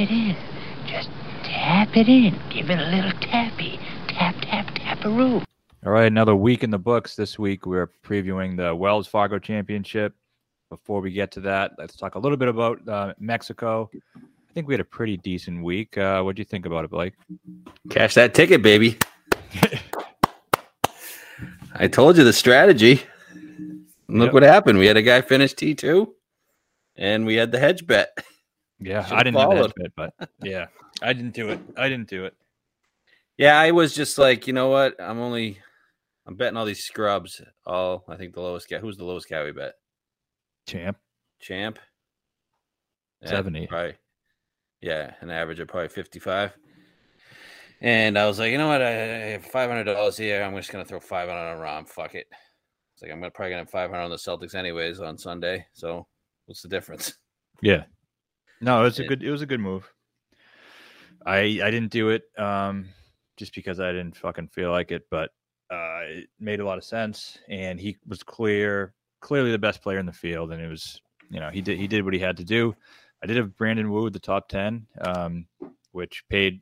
it in. Just tap it in. Give it a little tappy. Tap, tap, tap a taparoo. All right, another week in the books. This week we're previewing the Wells Fargo Championship. Before we get to that, let's talk a little bit about uh, Mexico. I think we had a pretty decent week. Uh, what do you think about it, Blake? Cash that ticket, baby. I told you the strategy. Look Yep. what happened. We had a guy finish T2 and we had the hedge bet. Yeah, Should've I didn't followed. that bit, but yeah, I didn't do it. I didn't do it. Yeah, I was just like, you know what? I'm only I'm betting all these scrubs. All I think the lowest guy. Who's the lowest guy we bet? Champ. Champ. Yeah, 70. Probably. Yeah, an average of probably 55. And I was like, you know what? I, have $500 here. I'm just going to throw 500 on Rahm. Fuck it. It's like, I'm gonna probably going to have 500 on the Celtics anyways on Sunday. So what's the difference? Yeah. No, it was a good. It was a good move. I I didn't do it um, just because I didn't fucking feel like it, but uh, it made a lot of sense, and he was clear, clearly the best player in the field, and it was you know he did he did what he had to do. I did have Brandon Wu the top ten, um, which paid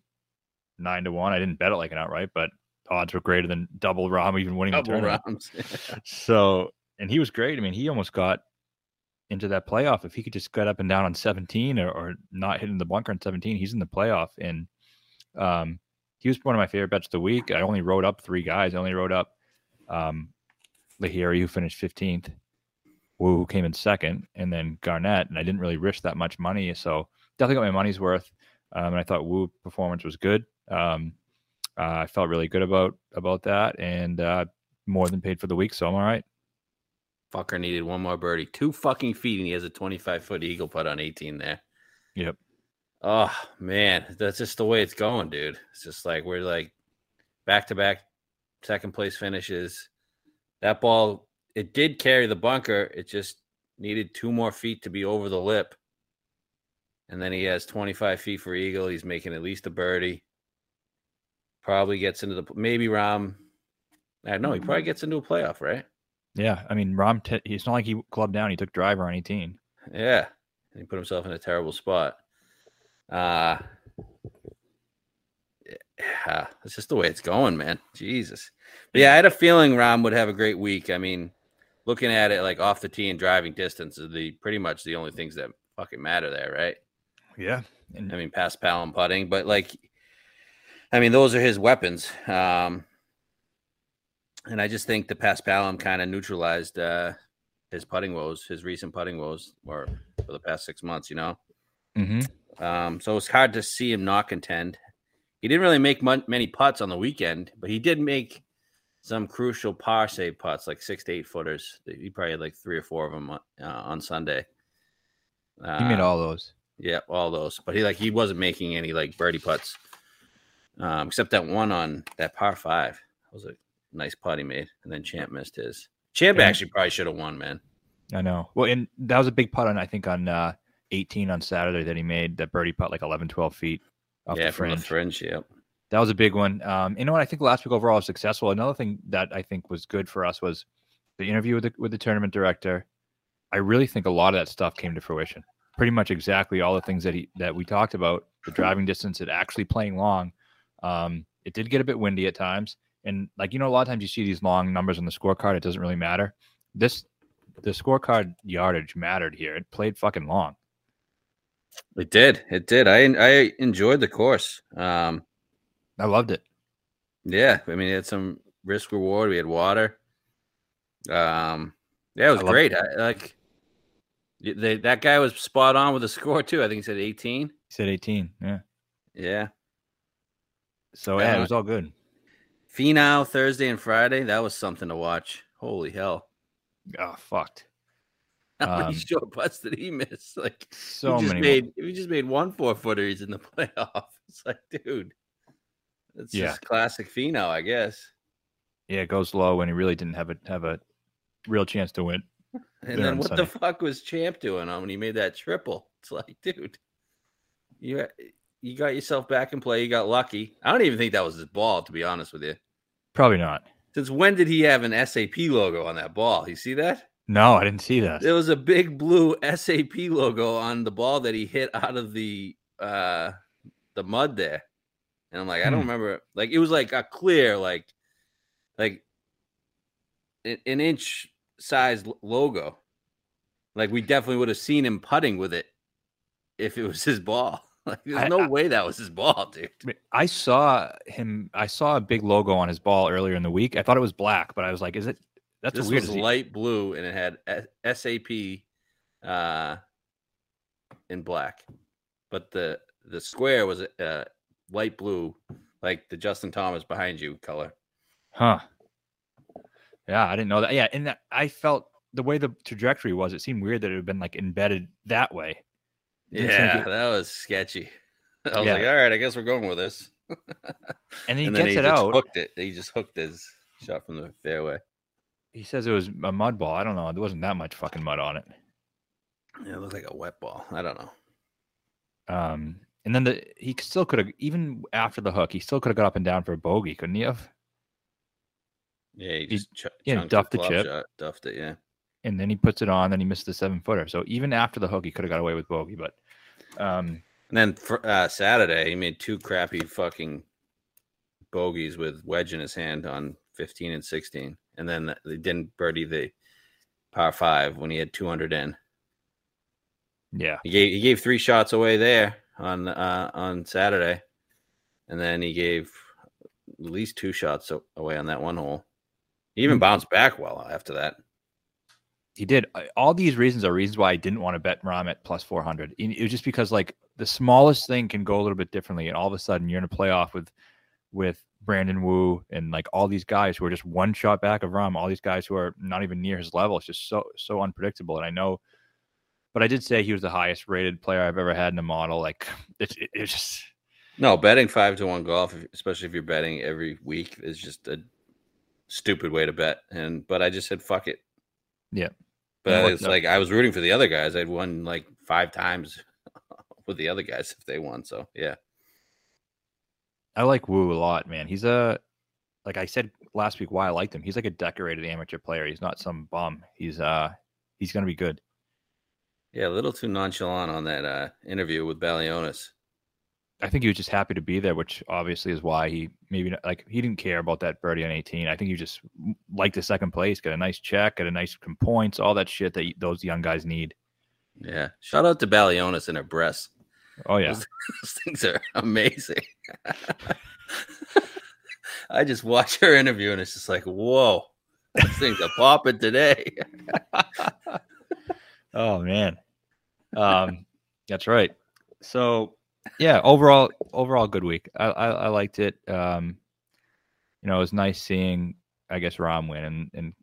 nine to one. I didn't bet it like an outright, but odds were greater than double Rahm even winning the Double tournament. Roms. So, and he was great. I mean, he almost got into that playoff. If he could just get up and down on 17 or, or not hitting the bunker on 17, he's in the playoff. And um, he was one of my favorite bets of the week. I only wrote up three guys. I only wrote up um, Lahiri, who finished 15th, Wu, who came in second, and then Garnett. And I didn't really risk that much money. So definitely got my money's worth. Um, and I thought Wu performance was good. Um, uh, I felt really good about about that, and uh, more than paid for the week, so I'm all right. Fucker needed one more birdie. Two fucking feet, and he has a 25 foot eagle putt on 18 there. Yep. Oh man, that's just the way it's going, dude. It's just like we're like back to back second place finishes. That ball, it did carry the bunker. It just needed two more feet to be over the lip. And then he has 25 feet for eagle. He's making at least a birdie. Probably gets into the maybe Rahm. I don't know. He probably gets into a playoff, right? Yeah, I mean, Rahm. T- it's not like he clubbed down. He took driver on 18. Yeah. And he put himself in a terrible spot. Uh yeah, that's just the way it's going, man. Jesus. But yeah, I had a feeling Rahm would have a great week. I mean, looking at it like off the tee and driving distance are the pretty much the only things that fucking matter there, right? Yeah, and I mean, paspalum and putting, but like, I mean, those are his weapons. Um, and I just think the paspalum kind of neutralized uh, his putting woes, his recent putting woes, or for the past six months, you know. hmm Um, so it's hard to see him not contend. He didn't really make mon- many putts on the weekend, but he did make some crucial par save putts, like six to eight footers. He probably had like three or four of them uh, on Sunday. he made Uh, all those. yeah, all those. But he like he wasn't making any like birdie putts, um, except that one on that par five. That was a nice putt he made, and then Champ missed his. Champ Yeah. actually probably should have won, man. I know. Well, and that was a big putt on I think on uh, 18 on Saturday that he made that birdie putt like 11, 12 feet off yeah, the from the fringe. fringe. Yep. That was a big one. Um, you know what? I think last week overall was successful. Another thing that I think was good for us was the interview with the, with the tournament director. I really think a lot of that stuff came to fruition. Pretty much exactly all the things that he that we talked about. The driving distance, it actually playing long. Um, it did get a bit windy at times, and like you know, a lot of times you see these long numbers on the scorecard. It doesn't really matter. This the scorecard yardage mattered here. It played fucking long. It did. It did. I I enjoyed the course. Um, I loved it. yeah, I mean, it had some risk reward. We had water. Um, yeah, it was I great. I, like they, that guy was spot on with the score too. I think he said eighteen. He said 18. Yeah. Yeah. So yeah, Yeah. it was all good. Finau Thursday and Friday. That was something to watch. Holy hell! Oh, fucked. How many Um, short putts did he miss? Like So he just many. made. He just made one four footer. He's in the playoff. It's like, dude, that's Yeah. just classic Finau, I guess. Yeah, it goes low when he really didn't have a have a real chance to win. And then what the fuck was Champ doing on when he made that triple? It's like, dude, you you got yourself back in play. You got lucky. I don't even think that was his ball, to be honest with you. Probably not. Since when did he have an SAP logo on that ball? You see that? No, I didn't see that. There was a big blue SAP logo on the ball that he hit out of the uh the mud there, and I'm like, I don't Hmm. remember. Like it was like a clear, like like an, an inch size logo. Like we definitely would have seen him putting with it if it was his ball. Like there's I- no I- way that was his ball, dude. I saw him. I saw a big logo on his ball earlier in the week. I thought it was black, but I was like, "Is it?" That's this weird. was he- light blue and it had S- SAP uh in black. But the the square was uh light blue like the Justin Thomas behind you color. Huh. Yeah, I didn't know that. Yeah, and that, I felt the way the trajectory was. It seemed weird that it had been like embedded that way. Yeah, that was sketchy. I was Yeah. like, all right, I guess we're going with this. And he and then gets he it just out. hooked it. He just hooked his shot from the fairway. He says it was a mud ball. I don't know. There wasn't that much fucking mud on it. Yeah, it looked like a wet ball. I don't know. Um, and then the he still could have even after the hook, he still could have got up and down for a bogey, couldn't he have? Yeah, he He- just ch- yeah, duffed the club chip. shot, duffed it. Yeah, And then he puts it on, then he missed the seven footer. So even after the hook, he could have got away with bogey. But um, and then for, uh, Saturday he made two crappy fucking bogeys with wedge in his hand on 15 and 16, and then they didn't birdie the par five when he had 200 in. yeah, He gave he gave three shots away there on uh, on Saturday, and then he gave at least two shots away on that one hole. He even Hmm. bounced back well after that. He did. All these reasons are reasons why I didn't want to bet Rahm at plus 400. It was just because like the smallest thing can go a little bit differently. And all of a sudden you're in a playoff with, with Brandon Wu and like all these guys who are just one shot back of Rahm, all these guys who are not even near his level. It's just so, so unpredictable. And I know, but I did say he was the highest rated player I've ever had in a model. Like it's, it, it's just, No, betting five to one golf, especially if you're betting every week, is just a stupid way to bet. And but I just said fuck it. Yeah. But It it's like I was rooting for the other guys. I'd won like five times with the other guys if they won. So yeah. I like Wu a lot, man. He's a like I said last week why I liked him. He's like a decorated amateur player. He's not some bum. He's uh he's gonna be good. Yeah, a little too nonchalant on that uh interview with Balionis. I think he was just happy to be there, which obviously is why he maybe like he didn't care about that birdie on 18. I think he just liked the second place, got a nice check, got a nice points, all that shit that those young guys need. Yeah. Shout out to Balionis and her breasts. Oh yeah, Those things are amazing. I just watch her interview and it's just like, whoa, these things are popping today. Oh man, um, that's right. So yeah, overall, overall good week. I, I, I liked it. Um, you know, it was nice seeing, I guess, Rahm win, and and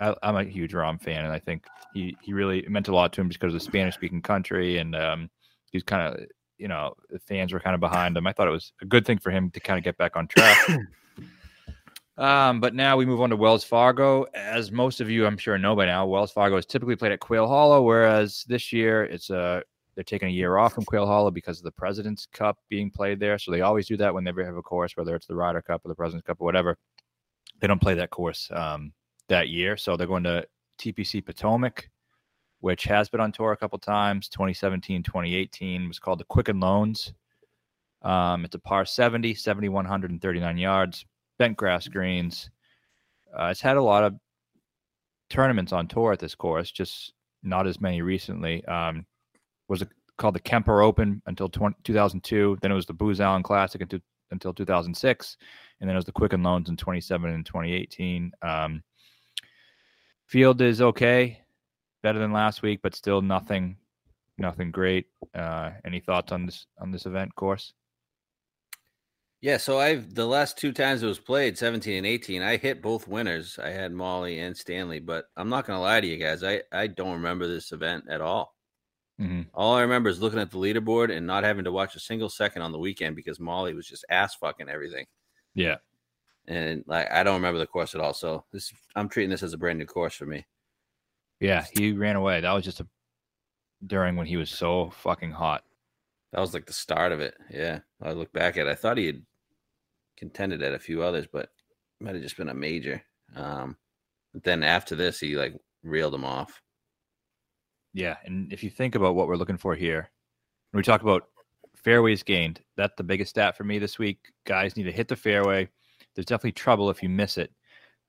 I, I'm a huge Rahm fan, and I think he he really meant a lot to him just because of the Spanish speaking country, and um, he's kind of you know the fans were kind of behind him. I thought it was a good thing for him to kind of get back on track. Um, but now we move on to Wells Fargo. As most of you, I'm sure, know by now, Wells Fargo is typically played at Quail Hollow, whereas this year it's a they're taking a year off from Quail Hollow because of the President's Cup being played there. So they always do that whenever they have a course, whether it's the Ryder Cup or the President's Cup or whatever. They don't play that course um, that year, so they're going to TPC Potomac, which has been on tour a couple times. 2017, 2018 was called the Quicken Loans. Um, it's a par 70, 7,139 yards bent grass greens. Uh, it's had a lot of tournaments on tour at this course, just not as many recently. Um, was called the Kemper Open until 20, 2002. Then it was the Booz Allen Classic until, until 2006. And then it was the Quicken Loans in 27 and 2018. Um, field is okay, better than last week, but still nothing, nothing great. Uh, any thoughts on this on this event course? yeah, so I've the last two times it was played, 17 and 18, I hit both winners. I had Molly and Stanley, but I'm not gonna lie to you guys, I, I don't remember this event at all. Hmm All I remember is looking at the leaderboard and not having to watch a single second on the weekend because Molly was just ass fucking everything. Yeah. And like I don't remember the course at all. So this I'm treating this as a brand new course for me. Yeah, he ran away. That was just a during when he was so fucking hot. That was like the start of it. Yeah. I look back at it. I thought he had contended at a few others, but it might have just been a major. Um but then after this he like reeled him off. Yeah, and if you think about what we're looking for here, when we talk about fairways gained. That's the biggest stat for me this week. Guys need to hit the fairway. There's definitely trouble if you miss it.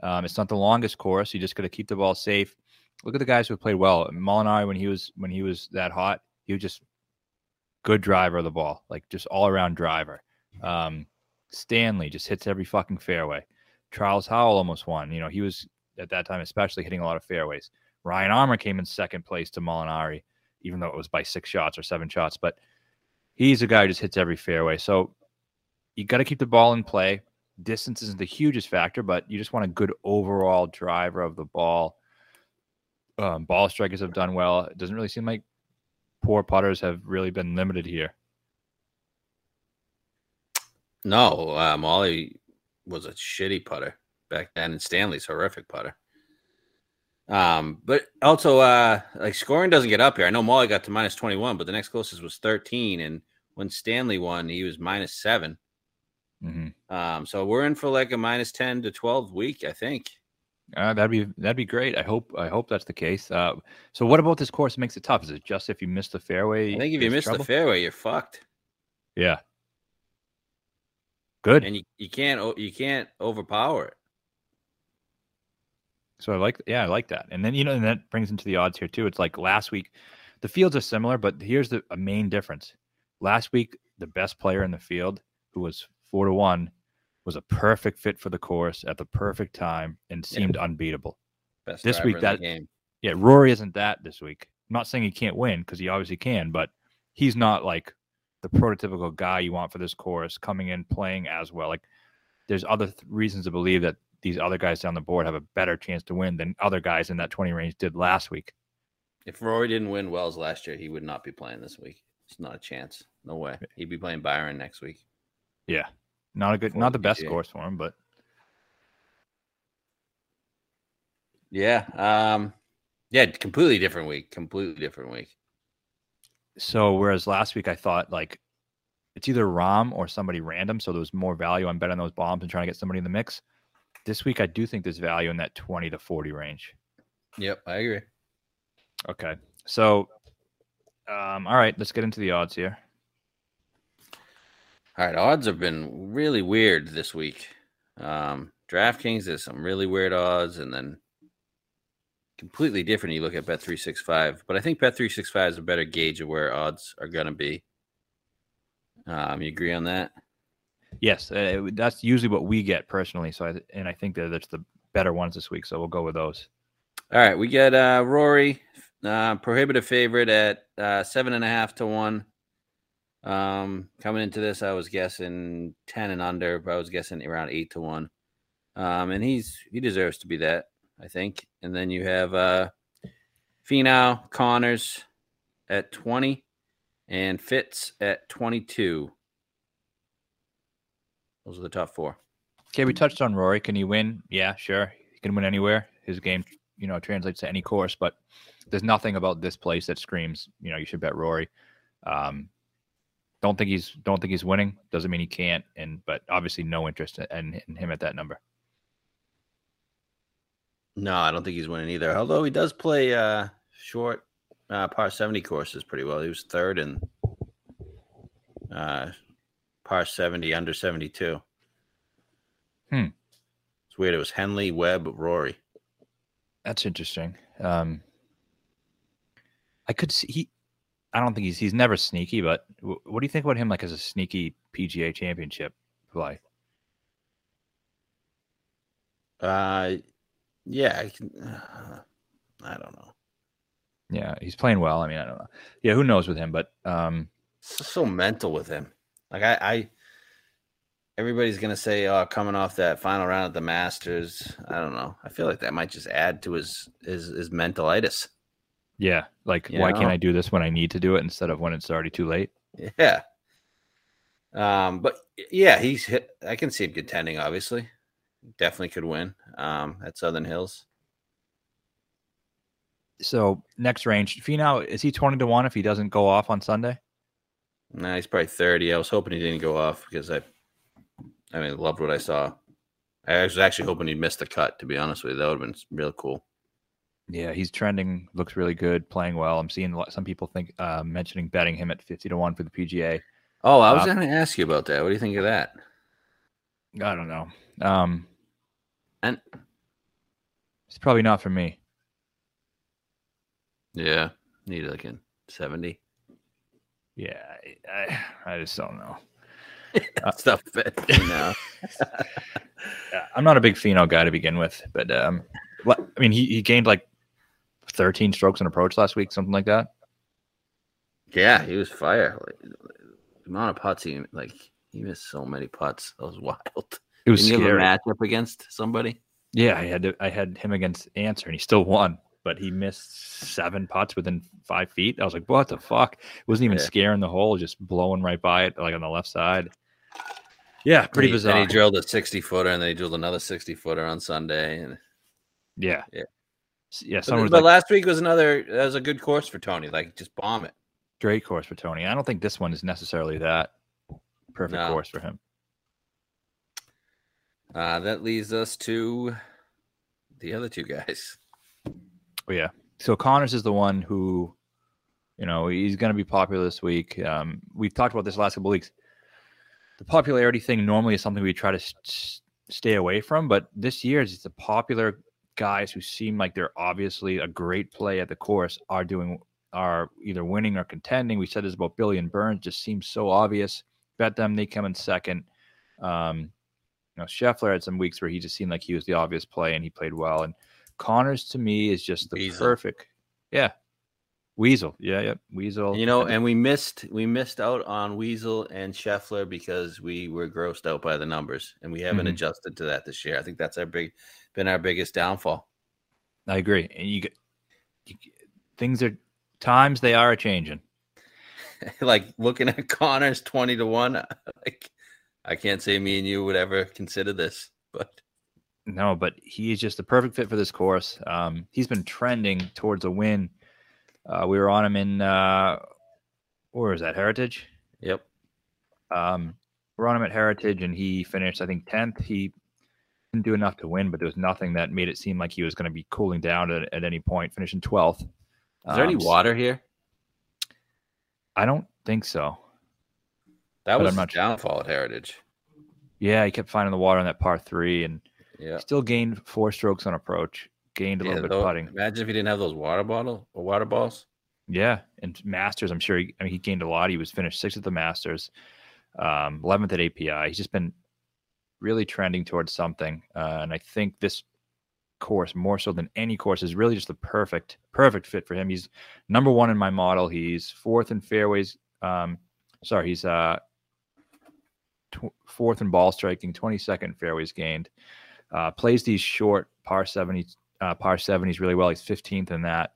Um, it's not the longest course. You just got to keep the ball safe. Look at the guys who played well. Molinari, when he was when he was that hot, he was just good driver of the ball, like just all around driver. Um, Stanley just hits every fucking fairway. Charles Howell almost won. You know, he was at that time especially hitting a lot of fairways. Ryan Armour came in second place to Molinari, even though it was by six shots or seven shots. But he's a guy who just hits every fairway. So you got to keep the ball in play. Distance isn't the hugest factor, but you just want a good overall driver of the ball. Um, ball strikers have done well. It doesn't really seem like poor putters have really been limited here. No, uh, Molly was a shitty putter back then, and Stanley's horrific putter. Um, but also, uh, like scoring doesn't get up here. I know Molly got to minus 21, but the next closest was 13. And when Stanley won, he was minus 7 Mm-hmm. Um, so we're in for like a minus 10 to 12 week, I think. Uh, that'd be that'd be great. I hope I hope that's the case. Uh, so what about this course makes it tough? Is it just if you miss the fairway? I think if you miss trouble? the fairway, you're fucked. yeah, good. And you, you can't you can't overpower it. So I like, yeah, I like that. And then you know, and that brings into the odds here too. It's like last week, the fields are similar, but here's the a main difference. Last week, the best player in the field, who was four to one, was a perfect fit for the course at the perfect time and seemed unbeatable. Best This week, that- game. Yeah, Rory isn't that this week. I'm not saying he can't win because he obviously can, but he's not like the prototypical guy you want for this course coming in playing as well. Like there's other th- reasons to believe that these other guys down the board have a better chance to win than other guys in that 20 range did last week. If Rory didn't win Wells last year, he would not be playing this week. It's not a chance. No way. He'd be playing Byron next week. Yeah. Not a good, not the best course for him, but Yeah. Um. Yeah. Completely different week. Completely different week. so whereas last week I thought like it's either Rahm or somebody random, so there was more value on betting those bombs and trying to get somebody in the mix. This week I do think there's value in that 20 to 40 range. Yep, I agree. Okay. So, um, all right, let's get into the odds here. All right, odds have been really weird this week. Um, DraftKings there's some really weird odds, and then completely different. You look at Bet three six five, but I think Bet three six five is a better gauge of where odds are going to be. Um, you agree on that? Yes, uh, that's usually what we get personally. So, I, and I think that that's the better ones this week. So we'll go with those. All right, we get uh, Rory, uh, prohibitive favorite at uh, seven and a half to one. Um, coming into this, I was guessing ten and under, but I was guessing around eight to one. Um, and he's he deserves to be that, I think. And then you have uh, Finau, Conners at twenty, and Fitz at twenty-two. Those are the top four. Okay, we touched on Rory. Can he win? Yeah, sure. He can win anywhere. His game, you know, translates to any course. But there's nothing about this place that screams, you know, you should bet Rory. Um, don't think he's don't think he's winning. Doesn't mean he can't. And but obviously no interest in, in him at that number. No, I don't think he's winning either. Although he does play uh, short uh, par 70 courses pretty well. He was third in uh, par 70 under 72. Hmm. It's weird. It was Henley, Webb, Rory. That's interesting. Um, I could see he. I don't think he's he's never sneaky, but w- what do you think about him like as a sneaky PGA Championship play? Uh, yeah, I can. Uh, I don't know. Yeah, he's playing well. I mean, I don't know. Yeah, who knows with him? But um, so mental with him. Like I, I everybody's gonna say, "Oh, coming off that final round at the Masters." I don't know. I feel like that might just add to his his his mentalitis. yeah, like You why know? can't I do this when I need to do it instead of when it's already too late? Yeah. Um, but yeah, he's hit. I can see him contending. Obviously, definitely could win. Um, at Southern Hills. So next range, Finau is he twenty to one if he doesn't go off on Sunday? Nah, he's probably thirty. I was hoping he didn't go off because I, I mean, loved what I saw. I was actually hoping he missed the cut. To be honest with you, that would have been real cool. Yeah, he's trending, looks really good, playing well. I'm seeing lot- some people think uh, mentioning betting him at fifty to one for the PGA. Oh, I was Uh, going to ask you about that. What do you think of that? I don't know. Um, And it's probably not for me. yeah, need like a seventy. Yeah, I, I, just don't know. Stuff it. You know. I'm not a big Finau guy to begin with, but um, what- I mean, he, he gained like 13 strokes on approach last week, something like that. yeah, he was fire. Like, the amount of putts he like, he missed so many putts. That was wild. It was Didn't you have a matchup against somebody? Yeah, I had to, I had him against Ancer, and he still won, but he missed seven putts within five feet. I was like, what the fuck? It wasn't even Yeah. scaring the hole, just blowing right by it, like on the left side. Yeah, pretty And he, bizarre. And he drilled a sixty footer, and then he drilled another sixty footer on Sunday. And yeah, Yeah. Yeah. but, but like, last week was another. That was a good course for Tony. Like just bomb it. great course for Tony. I don't think this one is necessarily that perfect No. course for him. Uh, that leads us to the other two guys. Oh yeah. So Conners is the one who, you know, he's going to be popular this week. Um, we've talked about this last couple weeks. The popularity thing normally is something we try to stay away from, but this year it's the popular guys who seem like they're obviously a great play at the course are doing are either winning or contending. We said this about Billy and Burns, just seems so obvious. Bet them they come in second. Um, you know, Scheffler had some weeks where he just seemed like he was the obvious play and he played well. And Conners to me is just the Weasel. perfect, yeah, Weasel, yeah, yeah, Weasel. You know, And- we missed we missed out on Weasel and Scheffler because we were grossed out by the numbers, and we haven't Mhm. adjusted to that this year. I think that's our big been our biggest downfall. I agree. And you, get- you things are times they are changing. like looking at Conners twenty to one, like I can't say me and you would ever consider this, but No, but he is just the perfect fit for this course. Um, he's been trending towards a win. Uh, we were on him in uh, where was that Heritage? yep, Um, we're on him at Heritage, and he finished, I think, tenth. He didn't do enough to win, but there was nothing that made it seem like he was going to be cooling down at, at any point. Finishing twelfth. is there any Um, water here? I don't think so. That was I'm his not sure. downfall at Heritage. Yeah, he kept finding the water on that par three, and Yeah, still gained four strokes on approach. Gained a yeah little bit though- putting. Imagine if he didn't have those water bottle or water balls. Yeah, and Masters, I'm sure. He, I mean, he gained a lot. He was finished sixth at the Masters, um, 11th at API. He's just been really trending towards something, uh, and I think this course, more so than any course, is really just the perfect, perfect fit for him. He's number one in my model. He's fourth in fairways. Um, sorry, he's uh, tw- fourth in ball striking, 22nd fairways gained. Uh, plays these short par 70, uh, par 70s really well. He's 15th in that.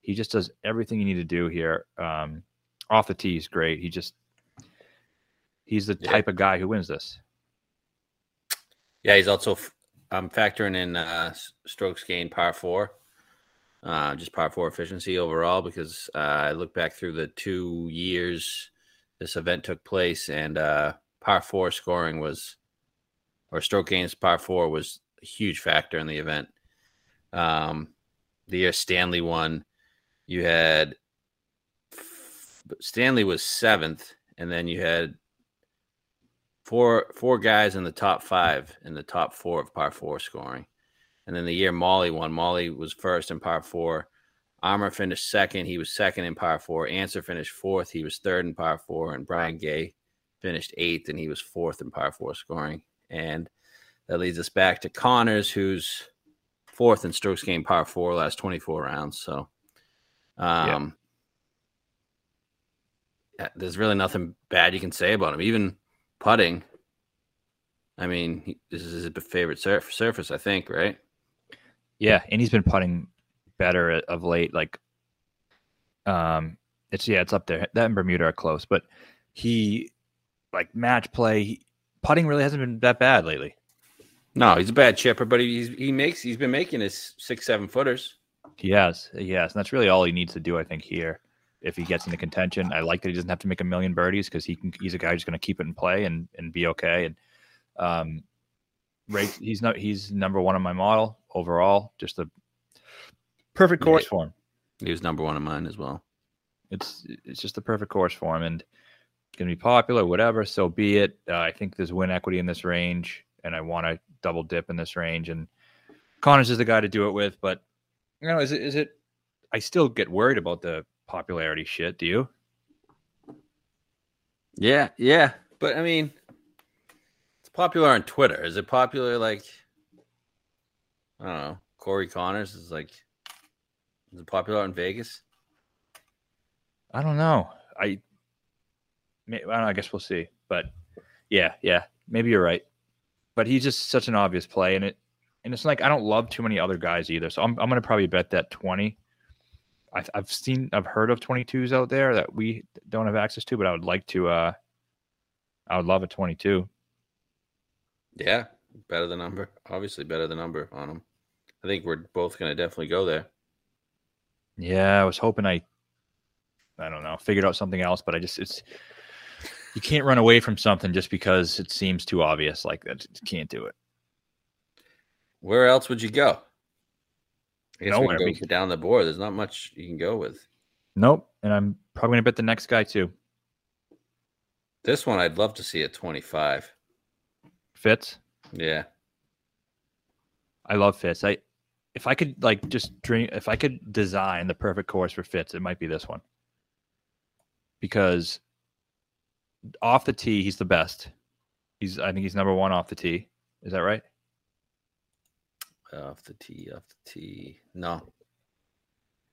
He just does everything you need to do here. Um, off the tee, he's great. He just he's the Yeah. type of guy who wins this. Yeah, he's also f- I'm factoring in uh, strokes gained par four, uh, just par four efficiency overall because uh, I look back through the two years this event took place and uh, par four scoring was or stroke gains par four was a huge factor in the event. Um, the year Stanley won, you had Stanley was seventh, and then you had four four guys in the top five in the top four of par four scoring. And then the year Molly won, Molly was first in par four. Armour finished second. He was second in par four. Ancer finished fourth. He was third in par four. And Brian Gay finished eighth, and he was fourth in par four scoring. And that leads us back to Conners, who's fourth in strokes gained par four last 24 rounds. So, um, yeah, there's really nothing bad you can say about him. Even putting, I mean, he, this is his favorite surf, surface, I think, right? Yeah, and he's been putting better of late. Like, um, it's yeah, it's up there. That and Bermuda are close, but he like match play. He, putting really hasn't been that bad lately. No, he's a bad chipper, but he's he makes he's been making his six seven footers. He has, he and that's really all he needs to do, I think. Here, if he gets into contention, I like that he doesn't have to make a million birdies because he can. He's a guy who's going to keep it in play and and be okay. And um, right, he's not. He's number one on my model overall. Just a perfect course for him. He was number one of mine as well. It's it's just the perfect course for him, and going to be popular, whatever. So be it. Uh, I think there's win equity in this range, and I want to double dip in this range. And Conners is the guy to do it with. But you know, is it? Is it? I still get worried about the popularity shit. Do you? Yeah, yeah. But I mean, it's popular on Twitter. Is it popular like I don't know, Corey Conners is like is it popular in Vegas? I don't know. I, know, I guess we'll see. But yeah, yeah, maybe you're right. But he's just such an obvious play, and it and it's like I don't love too many other guys either. So I'm I'm gonna probably bet that twenty. I've I've seen I've heard of 22s out there that we don't have access to, but I would like to. uh I would love a 22. Yeah, better the number. Obviously, better the number on them. I think we're both going to definitely go there. Yeah, I was hoping I, I don't know, figured out something else, but I just it's you can't run away from something just because it seems too obvious. Like that, you can't do it. Where else would you go? I guess Nowhere. we can go down the board. There's not much you can go with. Nope, and I'm probably gonna bet the next guy too. This one, I'd love to see at 25. Fitz. Yeah. I love Fitz. I if I could like just dream if I could design the perfect course for Fitz, it might be this one. Because off the tee, he's the best. He's I think he's number one off the tee. Is that right? Off the tee, off the tee. No,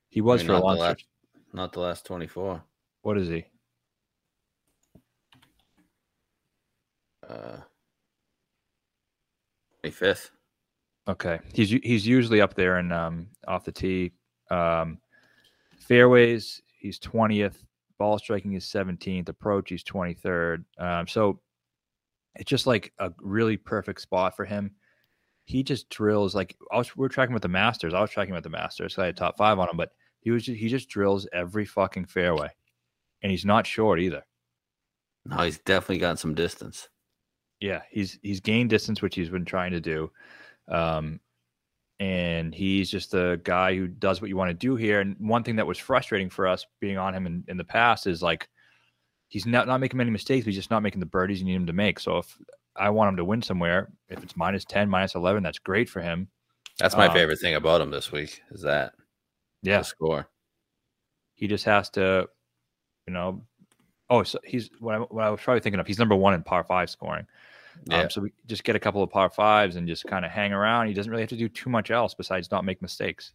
He was I mean, for a not the long last- not the last 24. What is he? Uh, 25th. Okay, he's he's usually up there and um, off the tee. Um, fairways, he's twentieth. Ball striking is seventeenth. Approach, he's twenty third. Um, so it's just like a really perfect spot for him. He just drills like I was. We are tracking with the Masters. I was tracking with the Masters. So I had top five on him, but he was just, he just drills every fucking fairway, and he's not short either. No, he's definitely got some distance. Yeah, he's he's gained distance, which he's been trying to do, um, and he's just a guy who does what you want to do here. And one thing that was frustrating for us being on him in, in the past is like he's not not making many mistakes. He's just not making the birdies you need him to make. So if I want him to win somewhere, if it's minus ten, minus eleven, that's great for him. That's my Um, favorite thing about him this week is that Yeah, the score. he just has to, you know. Oh, so he's what I, what I was probably thinking of. He's number one in par five scoring. Yeah. Um, so we just get a couple of par fives and just kind of hang around. He doesn't really have to do too much else besides not make mistakes.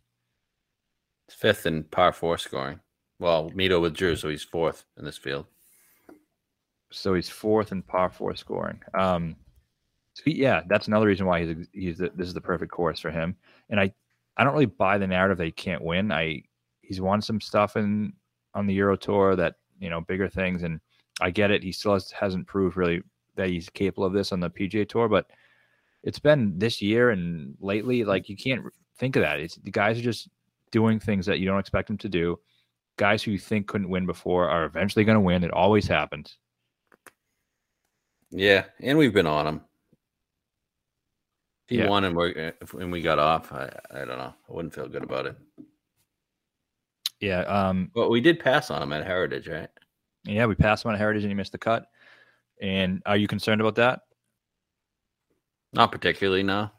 Fifth in par four scoring. Well, Mito withdrew, so he's fourth in this field. So he's fourth in par four scoring. Um, so he- yeah, that's another reason why he's he's the, this is the perfect course for him. And I I don't really buy the narrative that he can't win. I he's won some stuff in on the Euro Tour that you know bigger things, and I get it. He still has, hasn't proved really that he's capable of this on the PGA Tour, but it's been this year and lately. Like you can't think of that. It's the guys are just doing things that you don't expect them to do. Guys who you think couldn't win before are eventually going to win. It always happens. Yeah, and we've been on him. He Yeah. won and we if and we got off, I I don't know. I wouldn't feel good about it. Yeah. Um, But we did pass on him at Heritage, right? yeah, we passed him on Heritage and he missed the cut. And are you concerned about that? Not particularly, no.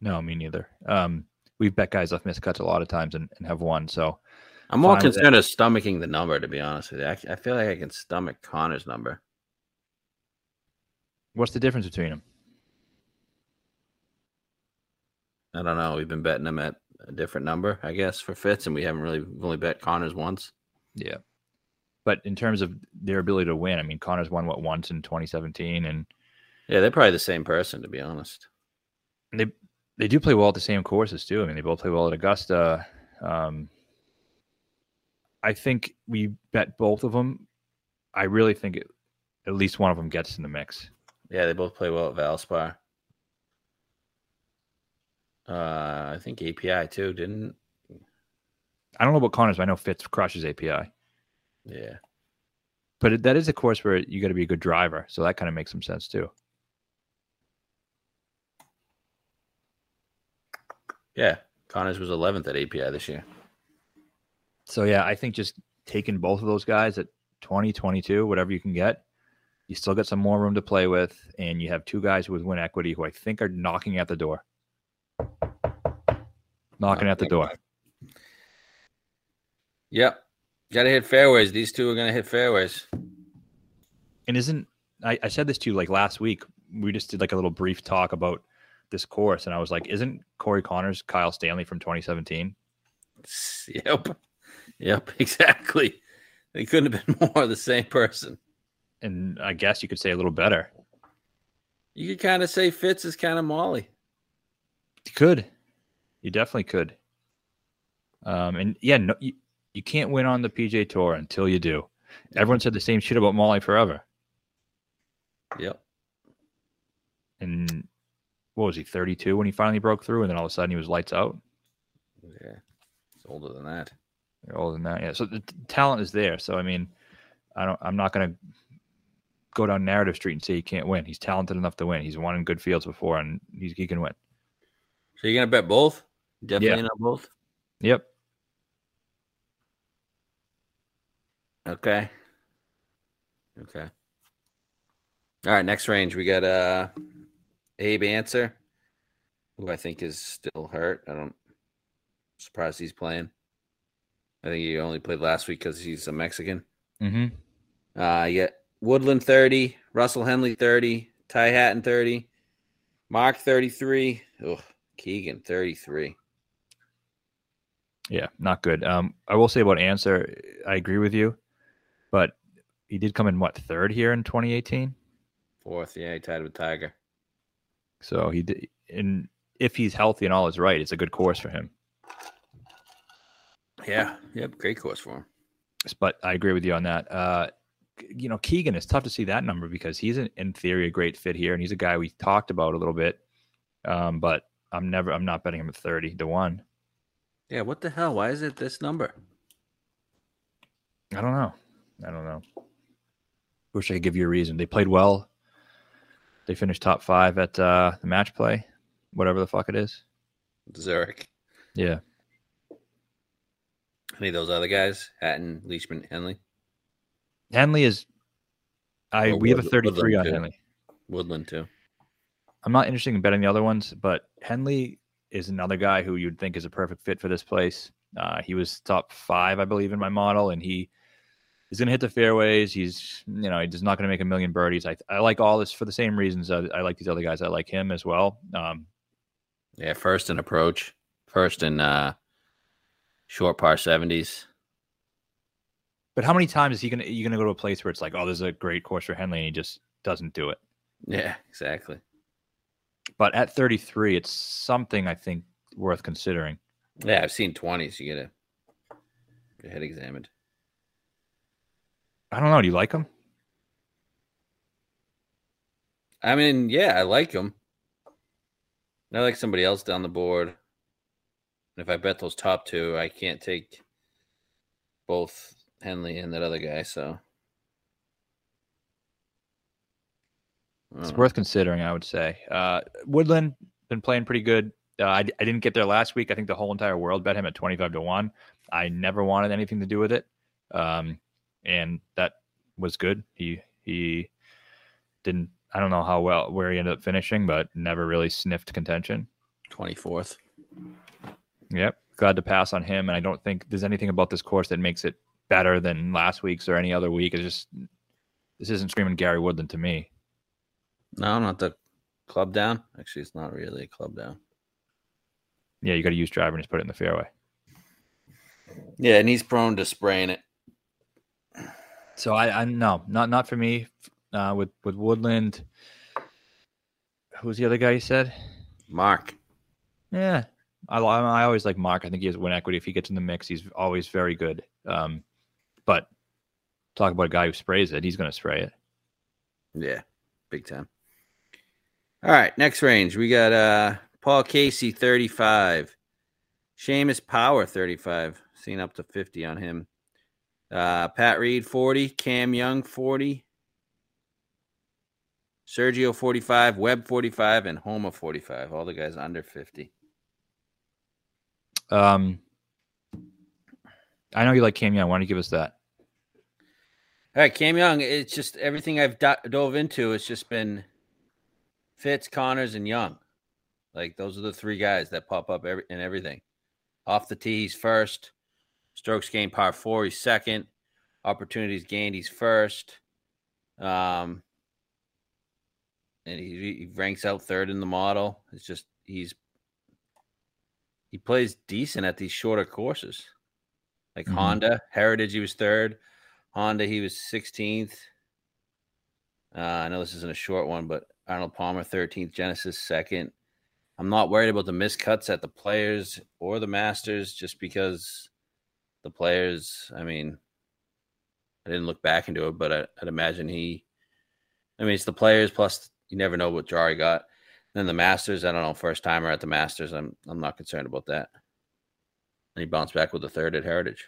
No, me neither. Um, we've bet guys off missed cuts a lot of times and, and have won. So I'm more with concerned of stomaching the number, to be honest with you. I, I feel like I can stomach Connor's number. what's the difference between them? I don't know. We've been betting them at a different number, I guess, for fits, and we haven't really only bet Connor's once. Yeah. But in terms of their ability to win, I mean, Connor's won what once in 2017, and Yeah, they're probably the same person, to be honest. they they do play well at the same courses too. I mean, they both play well at Augusta. Um, I think we bet both of them. I really think it, at least one of them gets in the mix. Yeah, they both play well at Valspar. Uh, I think API too, didn't? I don't know about Conners, but I know Fitz crushes API. Yeah. But it, that is a course where you got to be a good driver, so that kind of makes some sense too. Yeah. Conners was 11th at API this year. So yeah, I think just taking both of those guys at 20, 22, whatever you can get. You still get some more room to play with, and you have two guys with win equity who I think are knocking at the door. Knocking at the door. Yep. Got to hit fairways. These two are going to hit fairways. And isn't I, I said this to you like last week? We just did like a little brief talk about this course, and I was like, "Isn't Corey Conners Kyle Stanley from 2017?" Yep. Yep. Exactly. They couldn't have been more the same person. And I guess you could say a little better. You could kind of say Fitz is kind of Molly. You could. You definitely could. Um, and yeah, no, you, you can't win on the PJ Tour until you do. Everyone said the same shit about Molly forever. Yep. And what was he, 32 when he finally broke through? And then all of a sudden he was lights out? Yeah. It's older than that. They're older than that. Yeah. So the t- talent is there. So, I mean, I don't, I'm not going to go down narrative street and say he can't win. He's talented enough to win. He's won in good fields before and he's, he can win. So you're going to bet both? Definitely Yeah. not both? Yep. Okay. Okay. All right, next range we got uh Abe Ancer, who I think is still hurt. I don't surprised he's playing. I think he only played last week because he's a Mexican. Mm-hmm. Uh got Woodland 30, Russell Henley 30, Ty Hatton 30, Marc 33, Ugh, Keegan 33. Yeah, not good. Um, I will say about Ancer, I agree with you, but he did come in what third here in 2018. Fourth, yeah, he tied with Tiger. So he did, and if he's healthy and all is right, it's a good course for him. Yeah, yep, great course for him. But I agree with you on that. Uh, you know, Keegan is tough to see that number because he's an, in theory a great fit here, and he's a guy we talked about a little bit. Um, but I'm never, I'm not betting him at 30 to one. Yeah, what the hell? Why is it this number? I don't know. I don't know. Wish I could give you a reason. They played well. They finished top five at uh, the match play, whatever the fuck it is. Zurich. Yeah. Any of those other guys? Hatton, Leishman, Henley, Henley is. I Or we have a Wood- 33 on Woodland, too. Henley. Woodland too. I'm not interested in betting the other ones, but Henley is another guy who you'd think is a perfect fit for this place. Uh, he was top five, I believe, in my model, and he is going to hit the fairways. He's, you know, he's not going to make a million birdies. I, I like all this for the same reasons I, I like these other guys. I like him as well. Um, Yeah, first in approach, first in uh, short par seventies. but how many times is he going to you going to go to a place where it's like, oh, there's a great course for Henley, and he just doesn't do it? Yeah, exactly. But at 33, it's something I think worth considering. Yeah, I've seen twenties. You get a your head examined. I don't know. Do you like him? I mean, yeah, I like him. I like somebody else down the board. And if I bet those top two, I can't take both Henley and that other guy. So It's know. worth considering, I would say. Uh, Woodland been playing pretty good. Uh, I, I didn't get there last week. I think the whole entire world bet him at twenty five to one. I never wanted anything to do with it, um, and that was good. He he didn't. I don't know how well where he ended up finishing, but never really sniffed contention. 24th. Yep, glad to pass on him. And I don't think there's anything about this course that makes it better than last week's or any other week. It's just this isn't screaming Gary Woodland to me. No, not the club down. Actually, it's not really a club down. Yeah, you got to use driver and just put it in the fairway. Yeah, and he's prone to spraying it. So I, I no, not not for me. Uh, with with Woodland, who's the other guy you said? Marc. Yeah, I I always like Marc. I think he has win equity. If he gets in the mix, he's always very good. Um, but talk about a guy who sprays it. He's going to spray it. Yeah, big time. All right, next range. We got uh Paul Casey 35. Seamus Power 35. Seen up to 50 on him. Uh Pat Reed 40, Cam Young 40. Sergio 45, Webb 45, and Homa 45. All the guys under 50. Um, I know you like Cam Young. Why don't you give us that? All right, Cam Young. It's just everything I've do- dove into. It's just been Fitz, Conners, and Young. Like those are the three guys that pop up every, in everything. Off the tee, he's first. Strokes gained par four, he's second. Opportunities gained, he's first. Um, and he, he ranks out third in the model. It's just he's he plays decent at these shorter courses. Like Mhm. Honda, Heritage, he was third. Honda, he was 16th. Uh, I know this isn't a short one, but Arnold Palmer, 13th. Genesis, second. I'm not worried about the missed cuts at the players or the masters just because the players, I mean, I didn't look back into it, but I, I'd imagine he, I mean, it's the players plus you never know what Jari got. Then the masters, I don't know, first timer at the masters. I'm I'm not concerned about that. And he bounced back with the third at Heritage.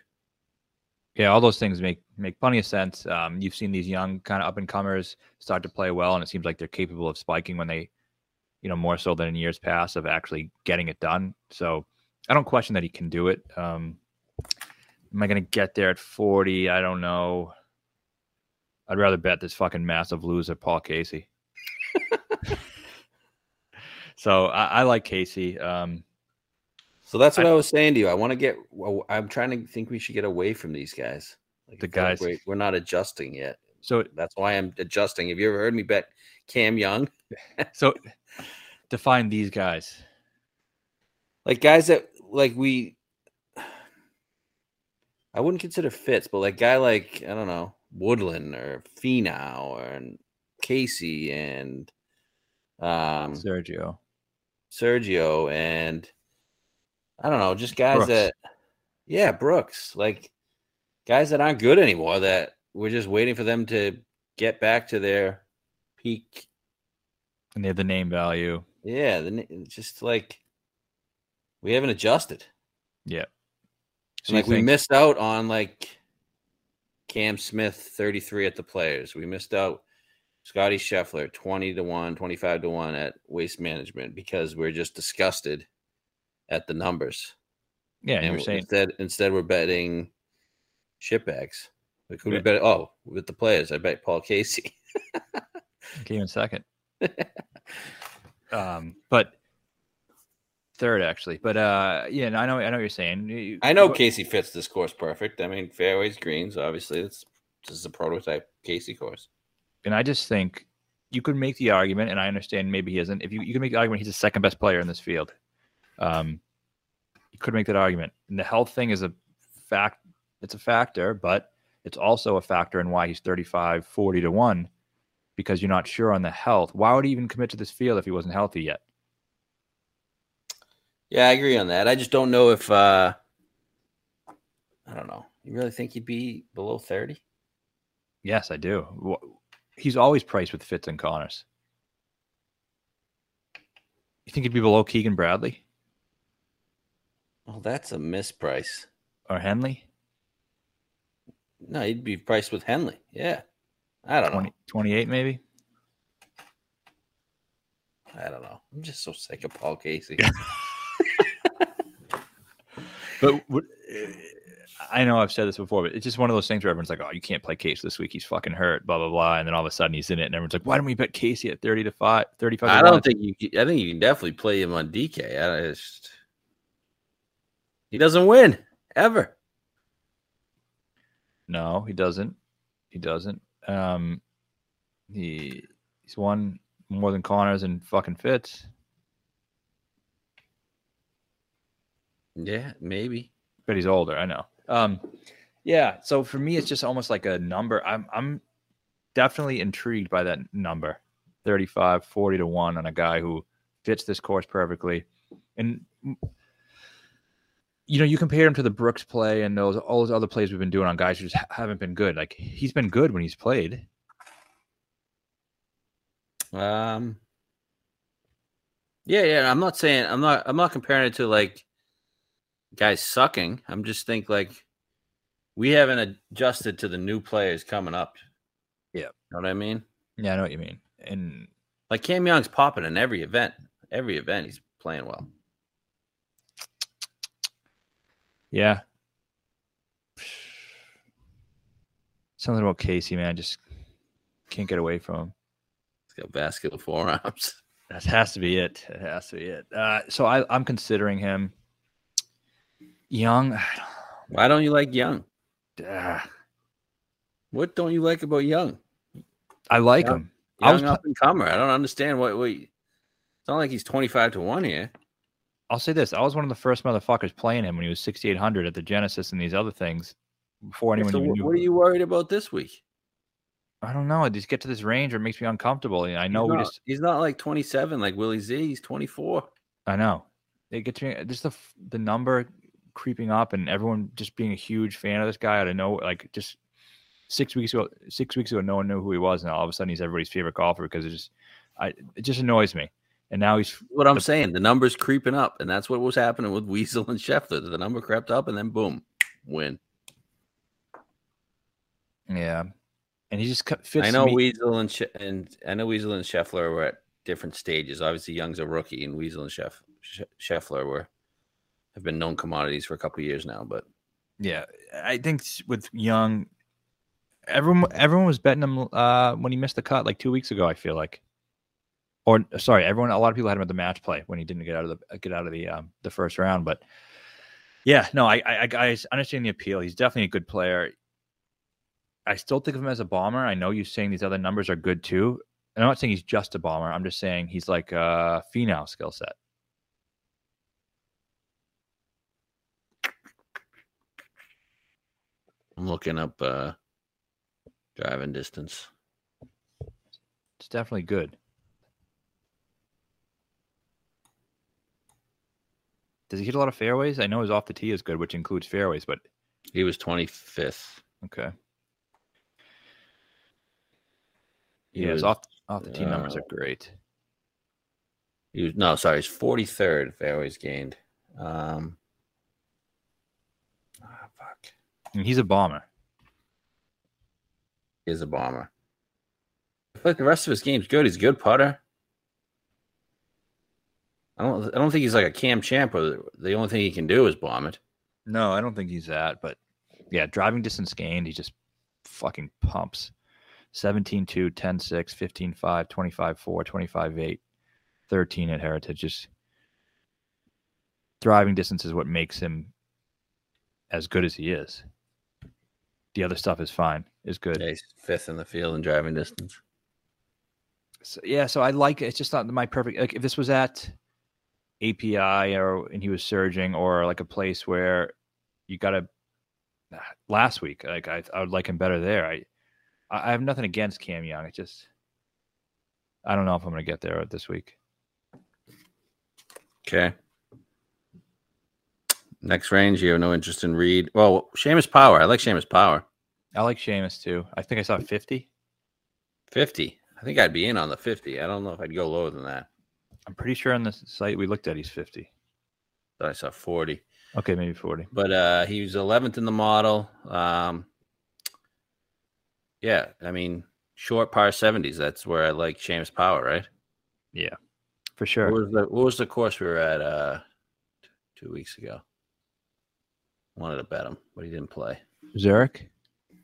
Yeah, all those things make make plenty of sense. Um, you've seen these young kind of up and comers start to play well, and it seems like they're capable of spiking when they, you know, more so than in years past of actually getting it done. So I don't question that he can do it. Um, am I going to get there at forty? I don't know. I'd rather bet this fucking massive loser, Paul Casey. so I, I like Casey. Um, So that's what I- I, was saying to you. I want to get. I'm trying to think we should get away from these guys. Like, The guys- we're, we're not adjusting yet. so That's why I'm adjusting. Have you ever heard me bet Cam Young? so define these guys. Like guys that like we. I wouldn't consider fits, but like guy like I don't know Woodland or Finau or Casey and um Sergio. Sergio and I don't know, just guys Brooks. that yeah, Brooks, like guys that aren't good anymore that we're just waiting for them to get back to their peak. And they have the name value. Yeah, the, just like we haven't adjusted. Yeah. And, like we missed out on like Cam Smith 33 at the players. We missed out Scotty Scheffler 20 to 1, 25 to 1 at waste management because we're just disgusted at the numbers. Yeah, and saying instead instead we're betting shitbags. Like who do we Yeah. bet? Oh, with the players, I bet Paul Casey. came in second. um, but third actually. But uh, yeah, I know, I know what you're saying. I know what- Casey fits this course perfect. I mean, fairways, greens, obviously. It's this is a prototype Casey course. and I just think you could make the argument, and I understand maybe he isn't. If you you can make the argument, he's the second best player in this field. Um, you could make that argument. And the health thing is a fact. It's a factor, but it's also a factor in why he's 35, 40 to one, because you're not sure on the health. Why would he even commit to this field if he wasn't healthy yet? Yeah, I agree on that. I just don't know if uh I don't know. You really think he'd be below 30? Yes, I do. He's always priced with Fitz and Conners. You think he'd be below Keegan Bradley Well, that's a misprice. or Henley? No, he'd be priced with Henley. Yeah. I don't 20, 28 maybe? I don't know. I'm just so sick of Paul Casey. But what, I know I've said this before, but it's just one of those things where everyone's like, "Oh, you can't play Casey this week. He's fucking hurt." Blah blah blah, and then all of a sudden he's in it, and everyone's like, "Why don't we bet Casey at thirty to five, 35 to I don't think you. can- I think you can definitely play him on DK. I just he doesn't win ever. No, he doesn't. He doesn't. Um, he he's won more than Conners and fucking Fitz. Yeah, maybe. but he's older. I know. Um, yeah. So for me, it's just almost like a number. I'm I'm definitely intrigued by that number, 35, 40 to one on a guy who fits this course perfectly, and you know you compare him to the Brooks play and those all those other plays we've been doing on guys who just haven't been good. Like he's been good when he's played. Um. Yeah, yeah. I'm not saying I'm not. I'm not comparing it to like guys sucking. I'm just think like we haven't adjusted to the new players coming up. Yeah. know what I mean. Yeah, I know what you mean. And Like Cam Young's popping in every event. Every event he's playing well. yeah. Something about Casey, man. Just can't get away from him. He's got vascular forearms. That has to be it. It has to be it. Uh, so I, I'm considering him young. Why don't you like Young? Uh, What don't you like about Young? I like Yeah. him. I was Young up and comer. I don't understand what. what it's not like he's twenty five to one here. I'll say this: I was one of the first motherfuckers playing him when he was 6,800 at the Genesis and these other things before anyone So what, knew. what are you worried about this week? I don't know. I just get to this range or it makes me uncomfortable. I know he's we not, just, he's not like twenty seven like Willie Z. He's twenty four. I know it gets me just the the number creeping up and everyone just being a huge fan of this guy. I don't know, like just six weeks ago, six weeks ago, no one knew who he was, and all of a sudden he's everybody's favorite golfer because it just, I, it just annoys me. And now he's What I'm The- saying, the number's creeping up, and that's what was happening with Weasel and Scheffler. The number crept up, and then boom, win. yeah, and he just cut- fits. I know me. Weasel and and I know Weasel and Scheffler were at different stages. Obviously, Young's a rookie, and Weasel and Sheff, Scheffler were have been known commodities for a couple years now. But Yeah, I think with Young, everyone everyone was betting him uh, when he missed the cut like two weeks ago. I feel like, or sorry, everyone. A lot of people had him at the match play when he didn't get out of the get out of the um, the first round. But yeah, no, I, I I understand the appeal. He's definitely a good player. I still think of him as a bomber. I know you're saying these other numbers are good too. And I'm not saying he's just a bomber. I'm just saying he's like a Finau skill set. I'm looking up uh driving distance. It's definitely good. Does he hit a lot of fairways? I know his off the tee is good, which includes fairways, but He was 25th. okay. He Yeah, his was, off off the tee numbers uh, are great. he was no, sorry, he's 43rd fairways gained. Um, ah, fuck, And he's a bomber. he is a bomber. I feel like the rest of his game's good. He's a good putter. I don't. I don't think he's like a Cam Champ. The only thing he can do is bomb it. No, I don't think he's that, but yeah, driving distance gained, he just fucking pumps. 17 2, 10 6, 15 5, 25 4, 25 8, 13 at Heritage. Just driving distance is what makes him as good as he is. The other stuff is fine, is good. Yeah, he's fifth in the field in driving distance. So, yeah, so I like it. It's just not my perfect. Like if this was at API or and he was surging or like a place where you got to last week, like I, I would like him better there. I I have nothing against Cam Young. It just I don't know if I'm gonna get there this week. Okay. Next range, you have no interest in Reed. Well, Seamus Power. I like Seamus Power. I like Seamus too. I think I saw 50. 50. I think I'd be in on the 50. I don't know if I'd go lower than that. I'm pretty sure on the site we looked at he's 50. Thought I saw 40. Okay, maybe 40. But uh he was 11th in the model. Um Yeah, I mean, short par 70s. That's where I like Seamus Power, right? Yeah, for sure. What was the what was the course we were at uh 2 weeks ago? Wanted to bet him, but he didn't play. Zurich?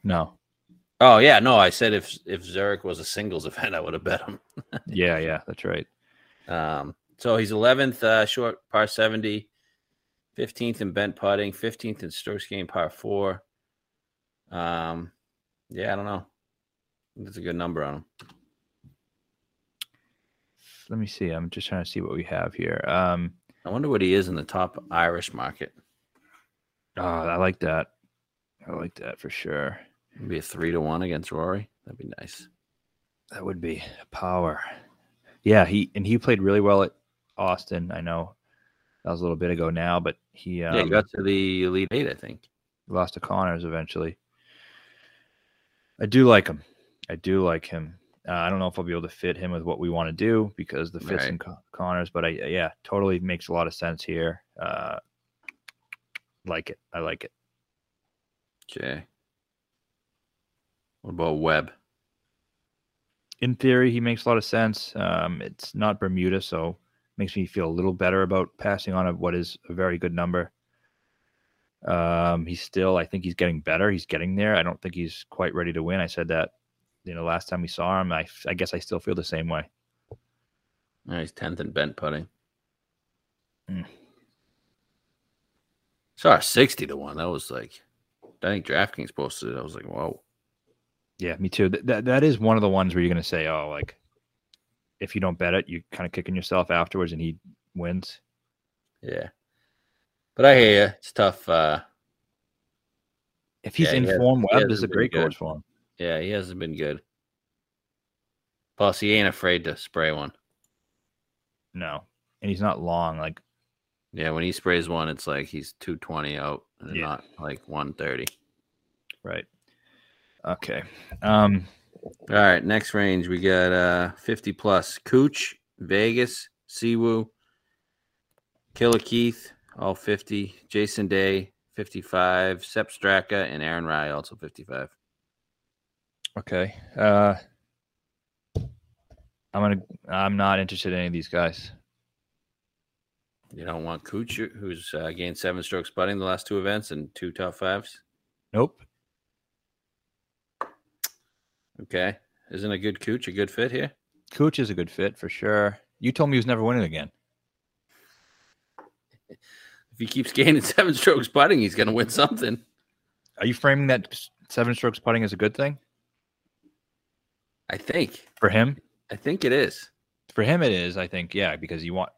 No. Oh yeah, no, I said if if Zurich was a singles event, I would have bet him. Yeah, yeah, that's right. Um, so he's 11th uh, short par 70, 15th in bent putting, 15th in strokes gained par four. Um, yeah, I don't know. That's a good number on him. Let me see. I'm just trying to see what we have here. Um, I wonder what he is in the top Irish market. Oh, I like that. I like that for sure. Be a three to one against Rory. That'd be nice. That would be power. Yeah, he and he played really well at Austin. I know that was a little bit ago now, but he um, yeah, he got to the elite eight, I think. lost to Conners eventually. I do like him. I do like him. Uh, I don't know if I'll be able to fit him with what we want to do because the fits Right. in Con- Conners, but I yeah, totally makes a lot of sense here. Uh, like it. I like it. Okay. What about Webb? in theory, he makes a lot of sense. Um, it's not Bermuda, so makes me feel a little better about passing on a, what is a very good number. Um, he's still, I think he's getting better. He's getting there. I don't think he's quite ready to win. I said that, you know, last time we saw him. I, I guess I still feel the same way. Yeah, he's tenth in bent putting. Mm. Saw a sixty to one. That was like, I think DraftKings posted it. I was like, whoa. Yeah, me too. That, that that is one of the ones where you're going to say, oh, like, if you don't bet it, you're kind of kicking yourself afterwards, and he wins. Yeah, but I hear you. It's tough. Uh, If he's Yeah, he in has- form, he Webb is a great course for him. yeah, he hasn't been good. Plus, he ain't afraid to spray one. No, and he's not long. Like, Yeah, when he sprays one, it's like he's two twenty out, and Yeah. not like one thirty. right. Okay. Um, All right, next range we got uh 50 plus Cooch, Vegas, Siwoo, Killer Keith, all 50, Jason Day, 55, Sepp Straka, and Aaron Rai, also 55. okay. Uh, I'm gonna. I'm not interested in any of these guys. You don't want Cooch, who's uh, gained seven strokes putting the last two events and two top fives. Nope. Okay. Isn't a good Cooch a good fit here? Cooch is a good fit for sure. You told me he was never winning again. If he keeps gaining seven strokes putting, he's going to win something. Are you framing that seven strokes putting as a good thing I think. for him? I think it is. For him, it is. I think, yeah, because you want,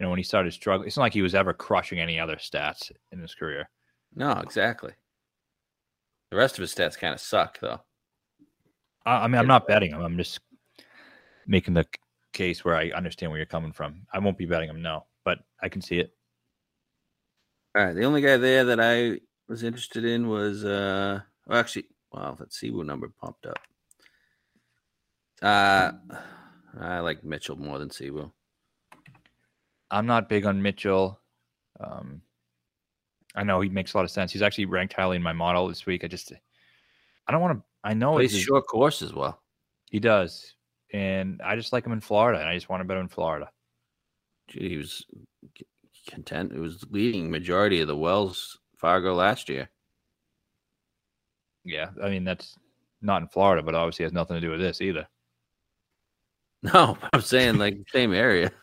you know, when he started struggling, it's not like he was ever crushing any other stats in his career. No, exactly. The rest of his stats kind of suck, though. I, I mean, I'm not betting him. I'm just making the case where I understand where you're coming from. I won't be betting him, no, but I can see it. All right. The only guy there that I was interested in was uh well actually wow, that Siwoo number popped up. Uh I like Mitchell more than Siwoo. I'm not big on Mitchell. Um, I know he makes a lot of sense. He's actually ranked highly in my model this week. I just, I don't want to. I know he's short course as well. he does, and I just like him in Florida, and I just want to bet him in Florida. Gee, he was content. It was leading majority of the Wells Fargo last year. Yeah, I mean that's not in Florida, but obviously has nothing to do with this either. No, I'm saying like same area.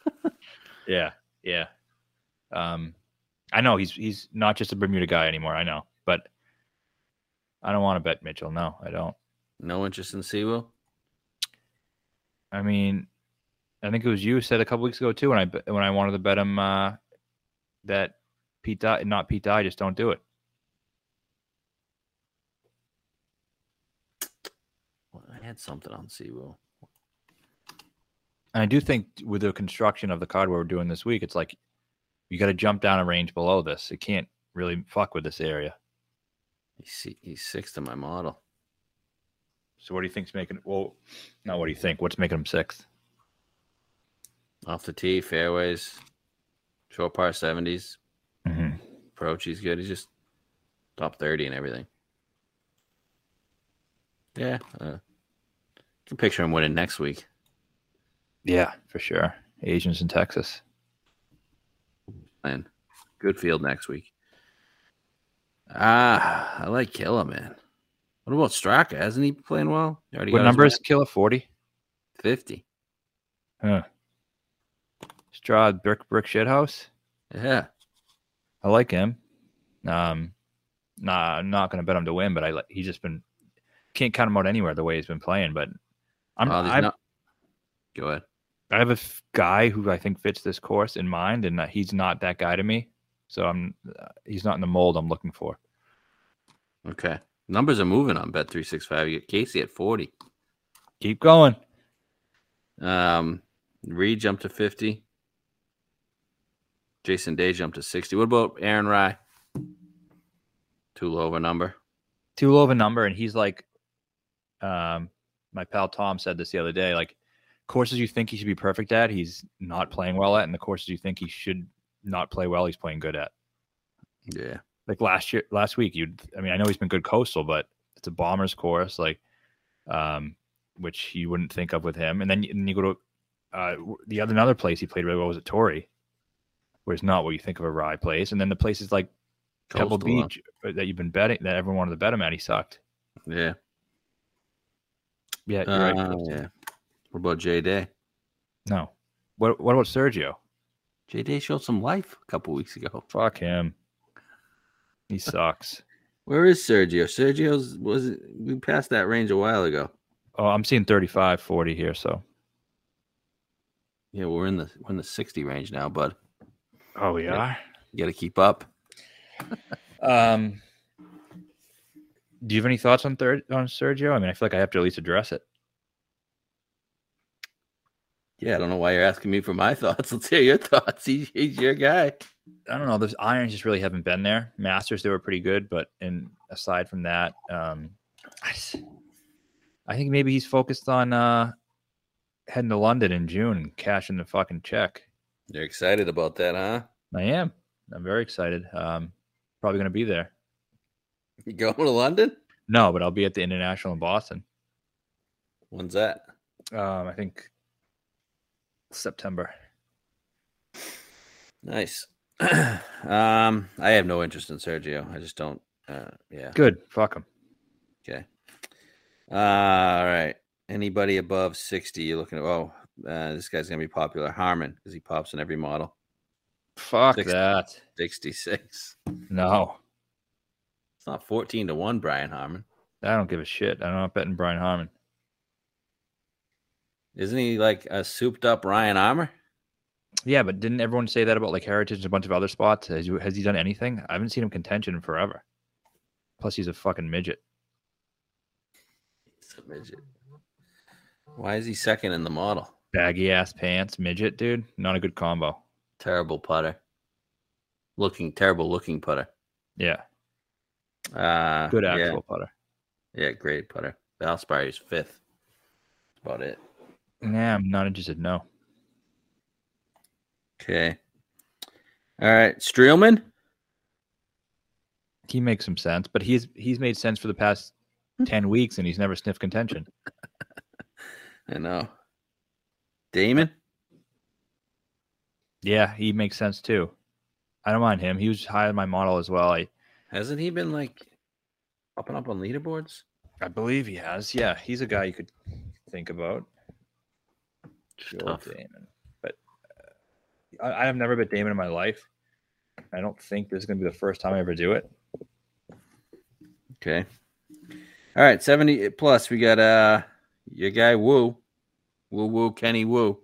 Yeah, yeah. Um, I know he's he's not just a Bermuda guy anymore. I know, but I don't want to bet Mitchell. No, I don't. No interest in Siwoo. I mean, I think it was you who said a couple weeks ago too when I when I wanted to bet him uh, that Pete Dye, not Pete Dye, just don't do it. Well, I had something on Siwoo. And I do think with the construction of the card we're doing this week, it's like you got to jump down a range below this. It can't really fuck with this area. He's he's sixth in my model. So what do you think's making? Well, not what do you think? What's making him sixth? Off the tee, fairways, short par seventies. Mm-hmm. approach. He's good. He's just top 30 and everything. Yeah. Uh, can picture him winning next week. Yeah, for sure. Asians in Texas. And good field next week. Ah, I like Killa, man. What about Straka? Hasn't he been playing well? He already What got number is match? Killer? Forty. 50. Huh. Strad brick brick shit house. Yeah. I like him. Um, nah, I'm not going to bet him to win, but I like. He's just been can't count him out anywhere the way he's been playing. But I'm, there's I'm not- Go ahead. I have a f- guy who I think fits this course in mind, and uh, he's not that guy to me. So I'm uh, he's not in the mold I'm looking for. Okay. Numbers are moving on Bet three six five. You get Casey at forty. Keep going. Um, Reed jumped to fifty. Jason Day jumped to sixty. What about Aaron Rai? Too low of a number. Too low of a number, and he's like, um, my pal Tom said this the other day. Like courses you think he should be perfect at, he's not playing well at, and the courses you think he should not play well, he's playing good at. Yeah. like last year last week you'd, I mean i know he's been good coastal but it's a bombers course like um which you wouldn't think of with him and then, you- and then you go to uh the other another place he played really well was at Torrey where it's not what you think of a Rai place and then the places like Pebble Coastal, huh? Beach uh, that you've been betting that everyone wanted to bet him at. He sucked. Yeah. Yeah, you're right. Uh, yeah. What about J Day? No. What What about Sergio? J Day showed some life a couple weeks ago. Fuck him. He sucks. Where is Sergio? Sergio's was we passed that range a while ago. Oh, I'm seeing 35, 40 here. So. Yeah, we're in the we're in the sixty range now, bud. Oh, we Yeah. are. You got to keep up. Um. Do you have any thoughts on third on Sergio? I mean, I feel like I have to at least address it. Yeah, I don't know why you're asking me for my thoughts. Let's hear your thoughts. He, he's your guy. I don't know. Those irons just really haven't been there. Masters, they were pretty good, but and aside from that, um, I, s- I think maybe he's focused on uh, heading to London in June and cashing the fucking check. You're excited about that, huh? I am. I'm very excited. Um, probably going to be there. You going to London? No, but I'll be at the International in Boston. When's that? Um, I think September. Nice. um, I have no interest in Sergio. I just don't. Uh, yeah. Good. Fuck him. Okay. Uh, all right. Anybody above sixty? You're looking at. Oh, uh, this guy's gonna be popular. Harman, because he pops in every model. Fuck Six- that. Sixty-six. No, It's not fourteen to one, Brian Harman. I don't give a shit. I'm not betting Brian Harman. Isn't he like a souped-up Ryan Armour? Yeah, but didn't everyone say that about like Heritage and a bunch of other spots? Has, has he done anything? I haven't seen him contention in forever. Plus, he's a fucking midget. He's a midget. Why is he second in the model? Baggy ass pants, midget, dude. Not a good combo. Terrible putter. Looking terrible looking putter. Yeah, Uh, good yeah. actual putter. Yeah, great putter. Valspar is fifth. That's about it. Nah, I'm not interested. No. Okay. All right. Streelman? He makes some sense, but he's he's made sense for the past hmm. ten weeks, and he's never sniffed contention. I know. Dahmen? Yeah, he makes sense too. I don't mind him. He was high on my model as well. I Hasn't he been like up and up on leaderboards? I believe he has. Yeah, he's a guy you could think about. Joe Tough. Dahmen. But uh, I, I have never bet Dahmen in my life. I don't think this is going to be the first time I ever do it. Okay. All right, 70 plus. We got uh your guy Wu. Wu Wu Kenny Wu.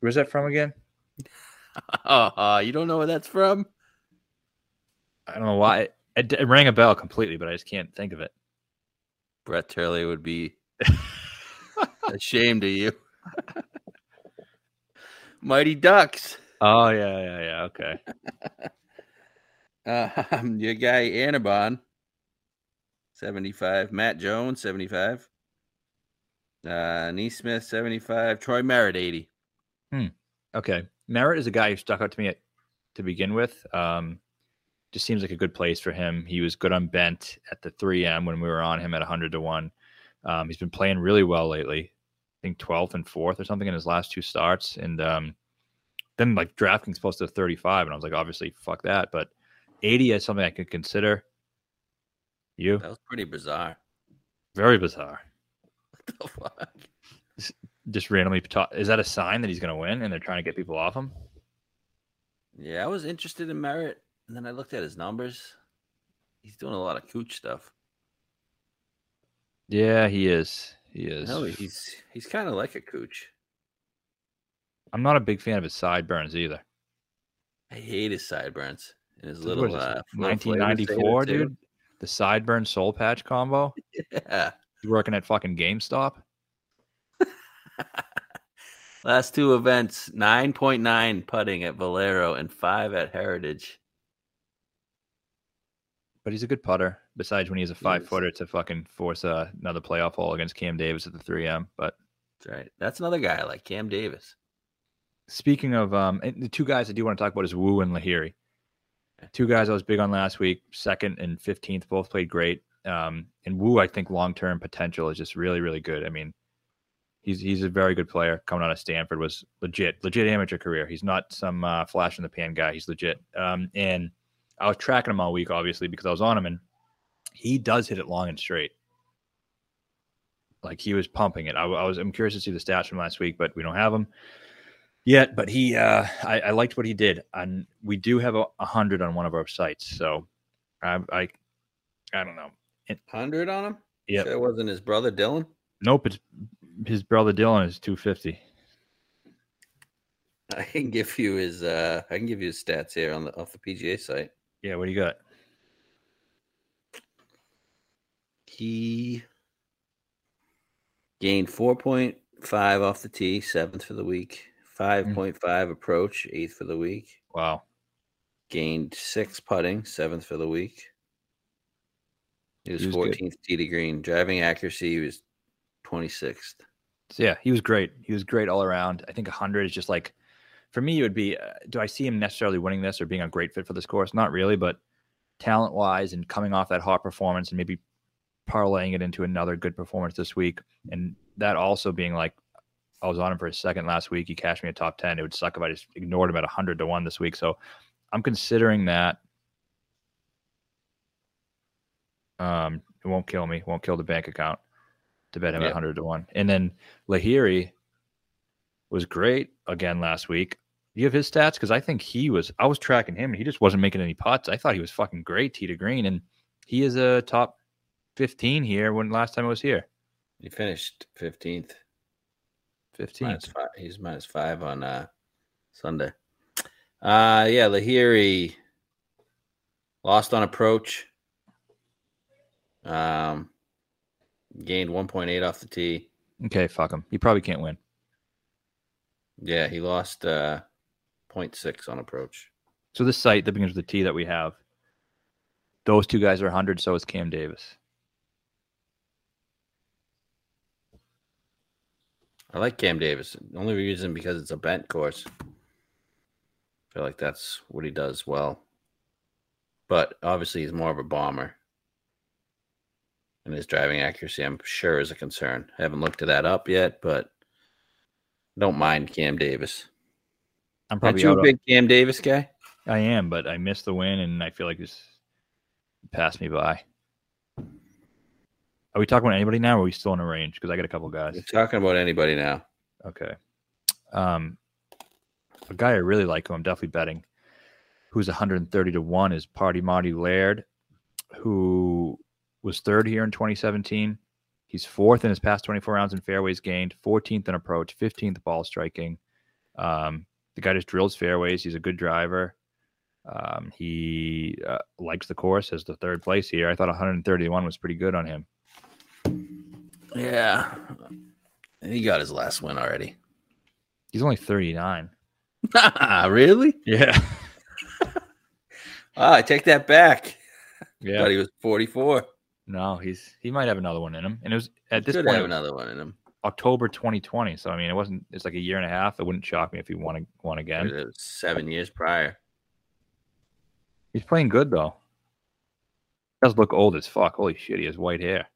Where's that from again? Uh, you don't know where that's from? I don't know why. It, it, it rang a bell completely, but I just can't think of it. Brett Turley would be ashamed of you. Mighty Ducks. Oh yeah, yeah, yeah. Okay. Uh, your guy Annabon, 75. Matt Jones, 75. Uh, NeSmith, 75. Troy Merritt, 80. Okay. Merritt is a guy who stuck out to me at, to begin with. Um, just seems like a good place for him. He was good on bent at the 3M when we were on him at 100 to 1. Um, he's been playing really well lately. I think 12th and 4th or something in his last two starts. And um, then, like, DraftKings posted a 35. And I was like, obviously, fuck that. But 80 is something I could consider. You? That was pretty bizarre. Very bizarre. What the fuck? Just randomly. Is that a sign that he's going to win and they're trying to get people off him? Yeah, I was interested in Merritt, and then I looked at his numbers. He's doing a lot of cooch stuff. Yeah, he is. He is. No, he's he's kind of like a cooch. I'm not a big fan of his sideburns either. I hate his sideburns and his little this, uh, 1994, saver, too. dude. The sideburn soul patch combo. Yeah. You working at fucking GameStop? Last two events, nine point nine putting at Valero and five at Heritage. But he's a good putter. Besides when he's a five footer to fucking force uh, another playoff hole against Cam Davis at the 3M. But That's right. That's another guy like Cam Davis. speaking of um, and the two guys I do want to talk about is Wu and Lahiri. Two guys I was big on last week, second and 15th, both played great. Um, and Wu, I think long term potential is just really, really good. I mean, he's he's a very good player coming out of Stanford. Was legit, legit amateur career. He's not some uh, flash in the pan guy. He's legit. Um, and I was tracking him all week, obviously, because I was on him, and he does hit it long and straight. Like he was pumping it. I, I was. I'm curious to see the stats from last week, but we don't have them yet. But he, uh, I, I liked what he did, and we do have a, a hundred on one of our sites. So, I, I, I don't know. Hundred on him. Yeah. Sure it wasn't his brother Dylan. Nope, it's his brother Dylan is 250. I can give you his. uh I can give you his stats here on the off the PGA site. Yeah, what do you got? He gained 4.5 off the tee, seventh for the week. 5.5 mm. approach, eighth for the week. Wow. Gained six putting, seventh for the week. He was, He was good. 14th tee to green. Driving accuracy, he was 26th. So yeah, he was great. He was great all around. I think 100 is just like, for me, it would be. Uh, do I see him necessarily winning this or being a great fit for this course? Not really, but talent wise and coming off that hot performance and maybe parlaying it into another good performance this week, and that also being like, I was on him for a second last week. He cashed me a top 10. It would suck if I just ignored him at 100 to one this week. So I'm considering that. Um, it won't kill me. Won't kill the bank account to bet him Yeah. at 100 to 1. And then Lahiri was great again last week. Do you have his stats? Because I think he was, I was tracking him and he just wasn't making any putts. I thought he was fucking great, tee to green. And he is a top 15 here when last time I was here. He finished 15th. 15th. Minus five. He's minus five on uh, Sunday. Uh yeah, Lahiri lost on approach. Um gained 1.8 off the tee. Okay, fuck him. He probably can't win. Yeah, he lost uh 0.6 on approach. So this site that begins with the T that we have, those two guys are 100. So is Cam Davis. I like Cam Davis. Only reason because it's a bent course. I feel like that's what he does well. But obviously he's more of a bomber. And his driving accuracy, I'm sure, is a concern. I haven't looked at that up yet, but don't mind Cam Davis. I'm Aren't you a big Cam Davis guy? I am, but I missed the win, and I feel like this passed me by. Are we talking about anybody now, or are we still in a range? Because I got a couple guys. You're talking about anybody now. Okay. Um, a guy I really like, who I'm definitely betting, who's 130 to one, is Party Marty Laird, who was third here in 2017. He's fourth in his past 24 rounds in fairways gained, 14th in approach, 15th ball striking. Um, the guy just drills fairways. He's a good driver. Um, he uh, likes the course as the third place here. I thought 131 was pretty good on him. Yeah. He got his last win already. He's only 39. really? Yeah. Ah, I take that back. Yeah. Thought he was 44. No, he's he might have another one in him, and it was at this Could point have another one in him. October 2020. So I mean, it wasn't. It's like a year and a half. It wouldn't shock me if he won won It again. was seven years prior. He's playing good though. Does look old as fuck. Holy shit, he has white hair.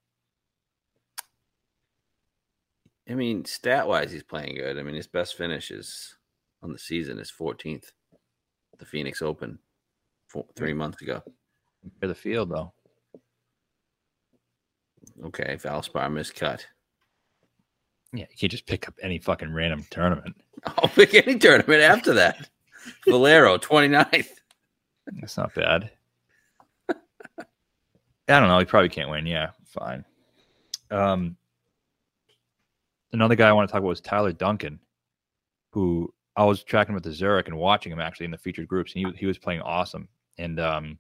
I mean, stat wise, he's playing good. I mean, his best finish is on the season is 14th, the Phoenix Open, four, three months ago. For the field though, Okay, Valspar miscut. yeah, you can't just pick up any fucking random tournament. I'll pick any tournament after that. Valero, 29th. That's not bad. I don't know. He probably can't win. Yeah, fine. Um, another guy I want to talk about was Tyler Duncan, who I was tracking with the Zurich and watching him actually in the featured groups, and he he was playing awesome, and um,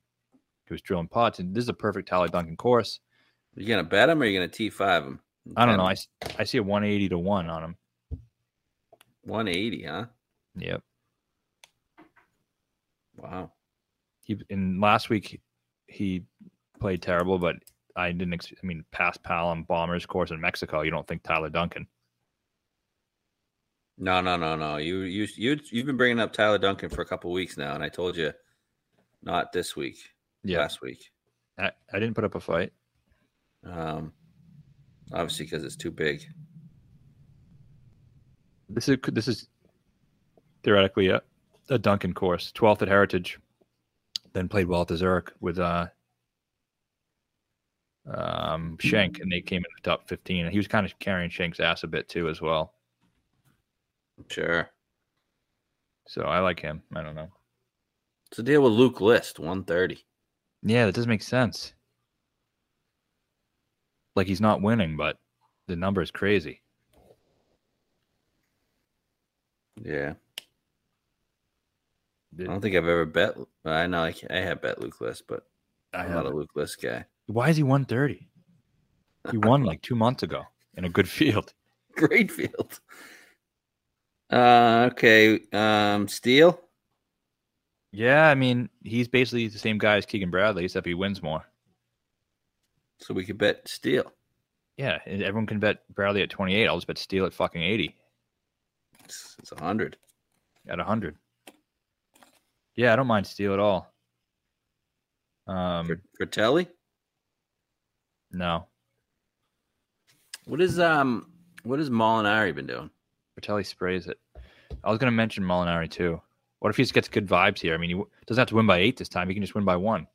he was drilling pots. and this is a perfect Tyler Duncan course. You gonna bet him or you gonna T5 him? I don't know. I, I see a 180 to one on him. 180, huh? Yep. Wow. He in last week he played terrible, but I didn't. Ex- I mean, paspalum Bombers course in Mexico, you don't think Tyler Duncan? No, no, no, no. You you you you've been bringing up Tyler Duncan for a couple weeks now, and I told you not this week, Yeah, last week. I, I didn't put up a fight. Um, obviously because it's too big. This is this is theoretically a, a Duncan course, 12th at Heritage, then played well at the Zurich with uh, um, Shank, and they came in the top 15. And he was kind of carrying Shank's ass a bit too, as well. Sure. So I like him. I don't know. It's a deal with Luke List? 130. Yeah, that does make sense. Like he's not winning, but the number is crazy. Yeah. I don't think I've ever bet. I know I, I have bet Luke List, but I I'm not a Luke List guy. Why is he 130? He won like two months ago in a good field. Great field. Uh, okay. Um, Steele. Yeah, I mean, he's basically the same guy as Keegan Bradley, except he wins more. So we could bet Steele. Yeah, and everyone can bet Bradley at 28. I'll just bet Steele at fucking 80 It's, it's 100. at 100. Yeah, I don't mind Steele at all. Um, Telly? no, What is um what has Molinari been doing? Bertelli sprays it. I was going to mention Molinari too. What if he just gets good vibes here? I mean, he doesn't have to win by eight this time. He can just win by one.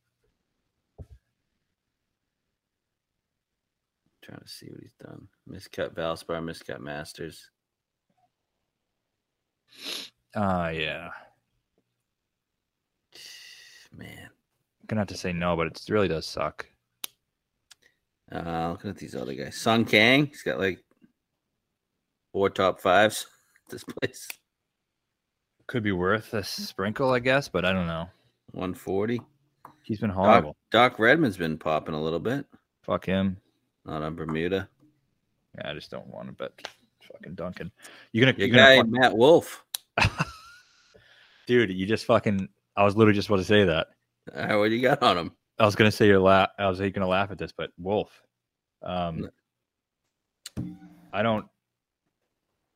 Trying to see what he's done. Miscut Valspar, miscut Masters. Uh yeah. Man. Gonna have to say no, but it really does suck. Uh looking at these other guys. Sung Kang, he's got like four top fives at this place. Could be worth a sprinkle, I guess, but I don't know. 140. He's been Doc, horrible. Doc Redman's been popping a little bit. Fuck him. Not on Bermuda. Yeah, I just don't want to bet fucking Duncan. You're gonna, Your you're gonna fuck- Matt Wolff. dude. You just fucking. I was literally just about to say that. Uh, what you got on him? I was gonna say you're la- I was gonna laugh at this, but Wolff. Um, I don't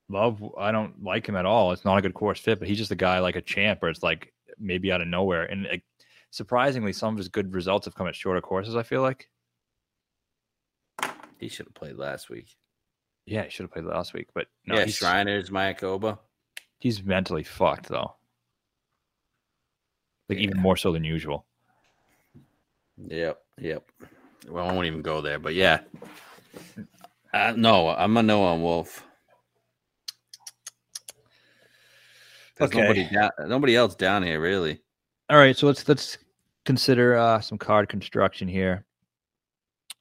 love. I don't like him at all. It's not a good course fit, but he's just a guy like a champ, where it's like maybe out of nowhere. And like, surprisingly, some of his good results have come at shorter courses. I feel like. He should have played last week. Yeah, he should have played last week, but no, yeah, he's, Shriners, Mayakoba. he's mentally fucked though. Like even more so than usual. Yep, yep. Well, I won't even go there, but yeah. Uh, no, I'm a no on Wolff. There's Okay. nobody down, nobody else down here really. All right, so let's let's consider uh, some card construction here.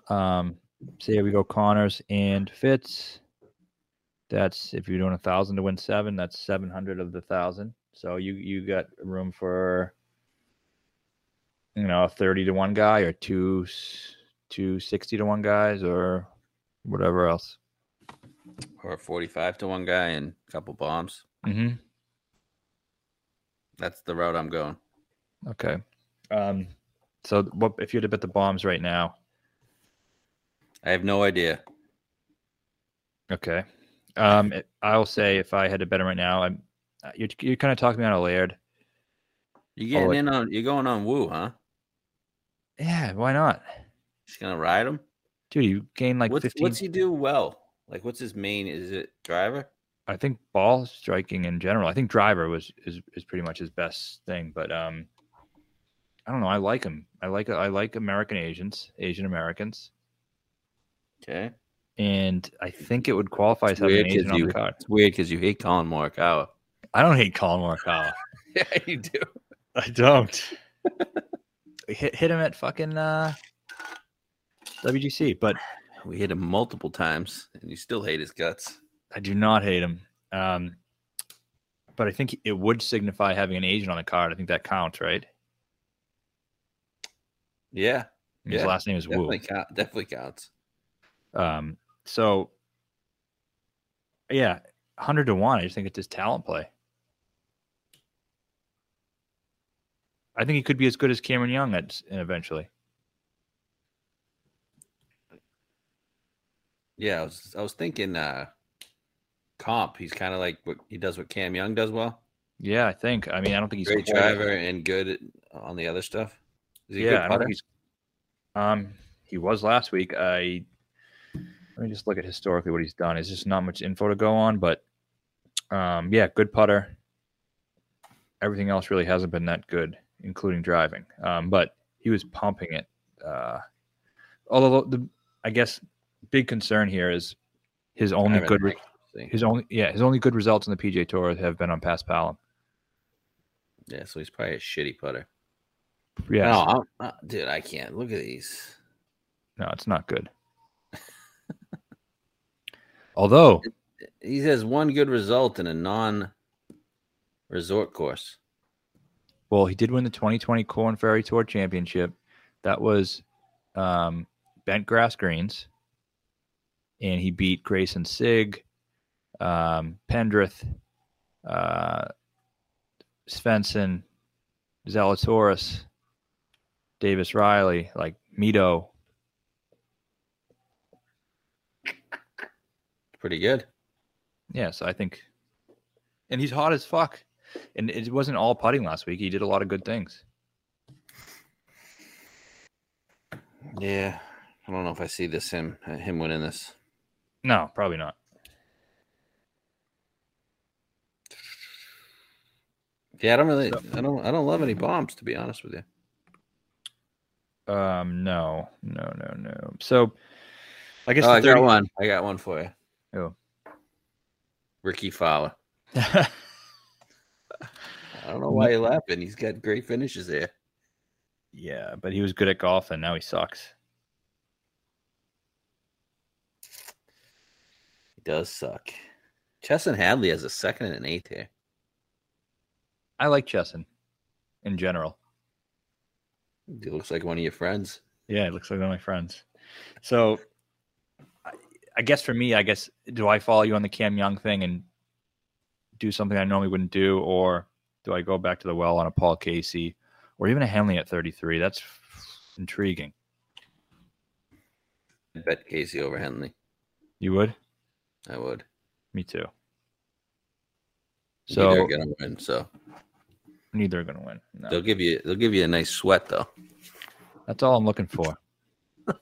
Um, say we go Conners and Fitz. That's if you're doing a thousand to win seven, that's seven hundred of the thousand. So you you got room for you know a thirty to one guy or two two sixty to one guys or whatever else. Or 45 to one guy and a couple bombs. Mm-hmm. That's the route I'm going. Okay. Um, so what if you had to bet the bombs right now? I have no idea. Okay. Um, it- I'll say if I had to bet him right now, I'm uh, you're, you're kind of talking me out of Laird. You getting wait. in on? You're going on Wu, huh? Yeah, why not, Just gonna ride him. dude? You gain like what's, 15. what's he do well? Like, what's his main? Is it driver? I think ball striking in general. I think driver was is is pretty much his best thing, but um, I don't know. I like him. I like I like American Asians, Asian Americans, Okay. and I think it would qualify as It's having an weird Asian 'cause on you, the card. it's weird because you hate Collin Morikawa. I don't hate Collin Morikawa. Yeah, you do. I don't. hit hit him at fucking uh, WGC, but We hit him multiple times, and you still hate his guts. I do not hate him. Um, but I think it would signify having an agent on the card. I think that counts, right? Yeah, His Yeah, last name is Wu. count, definitely counts. Um, so yeah, hundred to one. I just think it's his talent play. I think he could be as good as Cameron Young at eventually. Yeah, I was I was thinking uh comp. He's kind of like what he does what Cam Young does well. Yeah, I think. I mean, I don't think he's Great driver and good on the other stuff. Is he yeah, good I don't think he's. Um, he was last week. I let me just look at historically what he's done. It's just not much info to go on, but um, yeah, good putter. Everything else really hasn't been that good including driving. Um, but he was pumping it. Uh, although the, I guess, big concern here is his only good, re- his only yeah, his only good results in the PJ Tour have been on Paspalum. Yeah, so he's probably a shitty putter. Yeah, No, I'm, uh, dude, I can't. Look at these. no, it's not good. Although He has one good result in a non-resort course. Well, he did win the 2020 Corn Ferry Tour Championship. That was um, bent grass greens, and he beat Grayson Sigg, um, Pendrith, uh, Svensson, Zalatoris, Davis Riley, like Mito. Pretty good. Yes, I think, and he's hot as fuck. And it wasn't all putting last week. He did a lot of good things. Yeah, I don't know if I see this him uh, him winning this. No, probably not. Yeah, I don't really, So- I don't, I don't love any bombs to be honest with you. Um, no, no, no, no. So, I guess Oh, the I 30 got one. I got one for you. Who? Rickie Fowler. I don't know why you're laughing. He's got great finishes there. yeah, but he was good at golf, and now he sucks. He does suck. Chesson Hadley has a second and an eighth here. I like Chesson in general. He looks like one of your friends. Yeah, it looks like one of my friends. So, I, guess for me, I guess do I follow you on the Cam Young thing and do something I normally wouldn't do, or do I go back to the well on a Paul Casey, or even a Henley at 33? That's intriguing. I bet Casey over Henley. You would? I would. Me too. So So they're gonna win. So neither are going to win. No. they'll give you they'll give you a nice sweat though. That's all I'm looking for.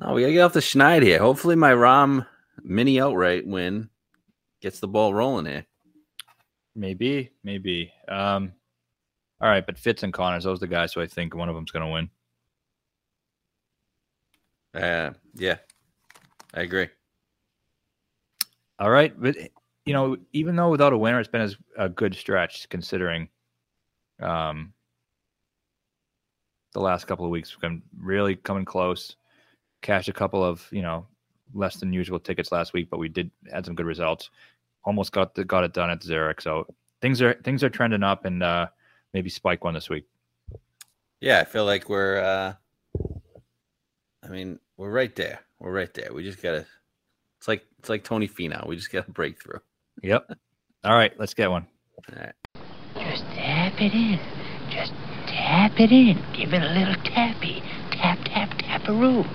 No, we gotta get off the schneid here. Hopefully my Rahm mini outright win gets the ball rolling here. Maybe, maybe. Um, all right, but Fitz and Conners, those are the guys who I think one of them's going to win. Uh yeah. I agree. All right, but you know, even though without a winner, it's been a good stretch considering um, the last couple of weeks. We've been really coming close. Cashed a couple of you know less than usual tickets last week, but we did had some good results. Almost got the, got it done at Zurich, so things are things are trending up, and uh, maybe spike one this week. Yeah, I feel like we're uh I mean, we're right there. We're right there. We just gotta it's like it's like Tony Finau. We just gotta break through. Yep. All right, let's get one. All right. Just tap it in. Just tap it in. Give it a little tappy. Tap, tap, taparoo.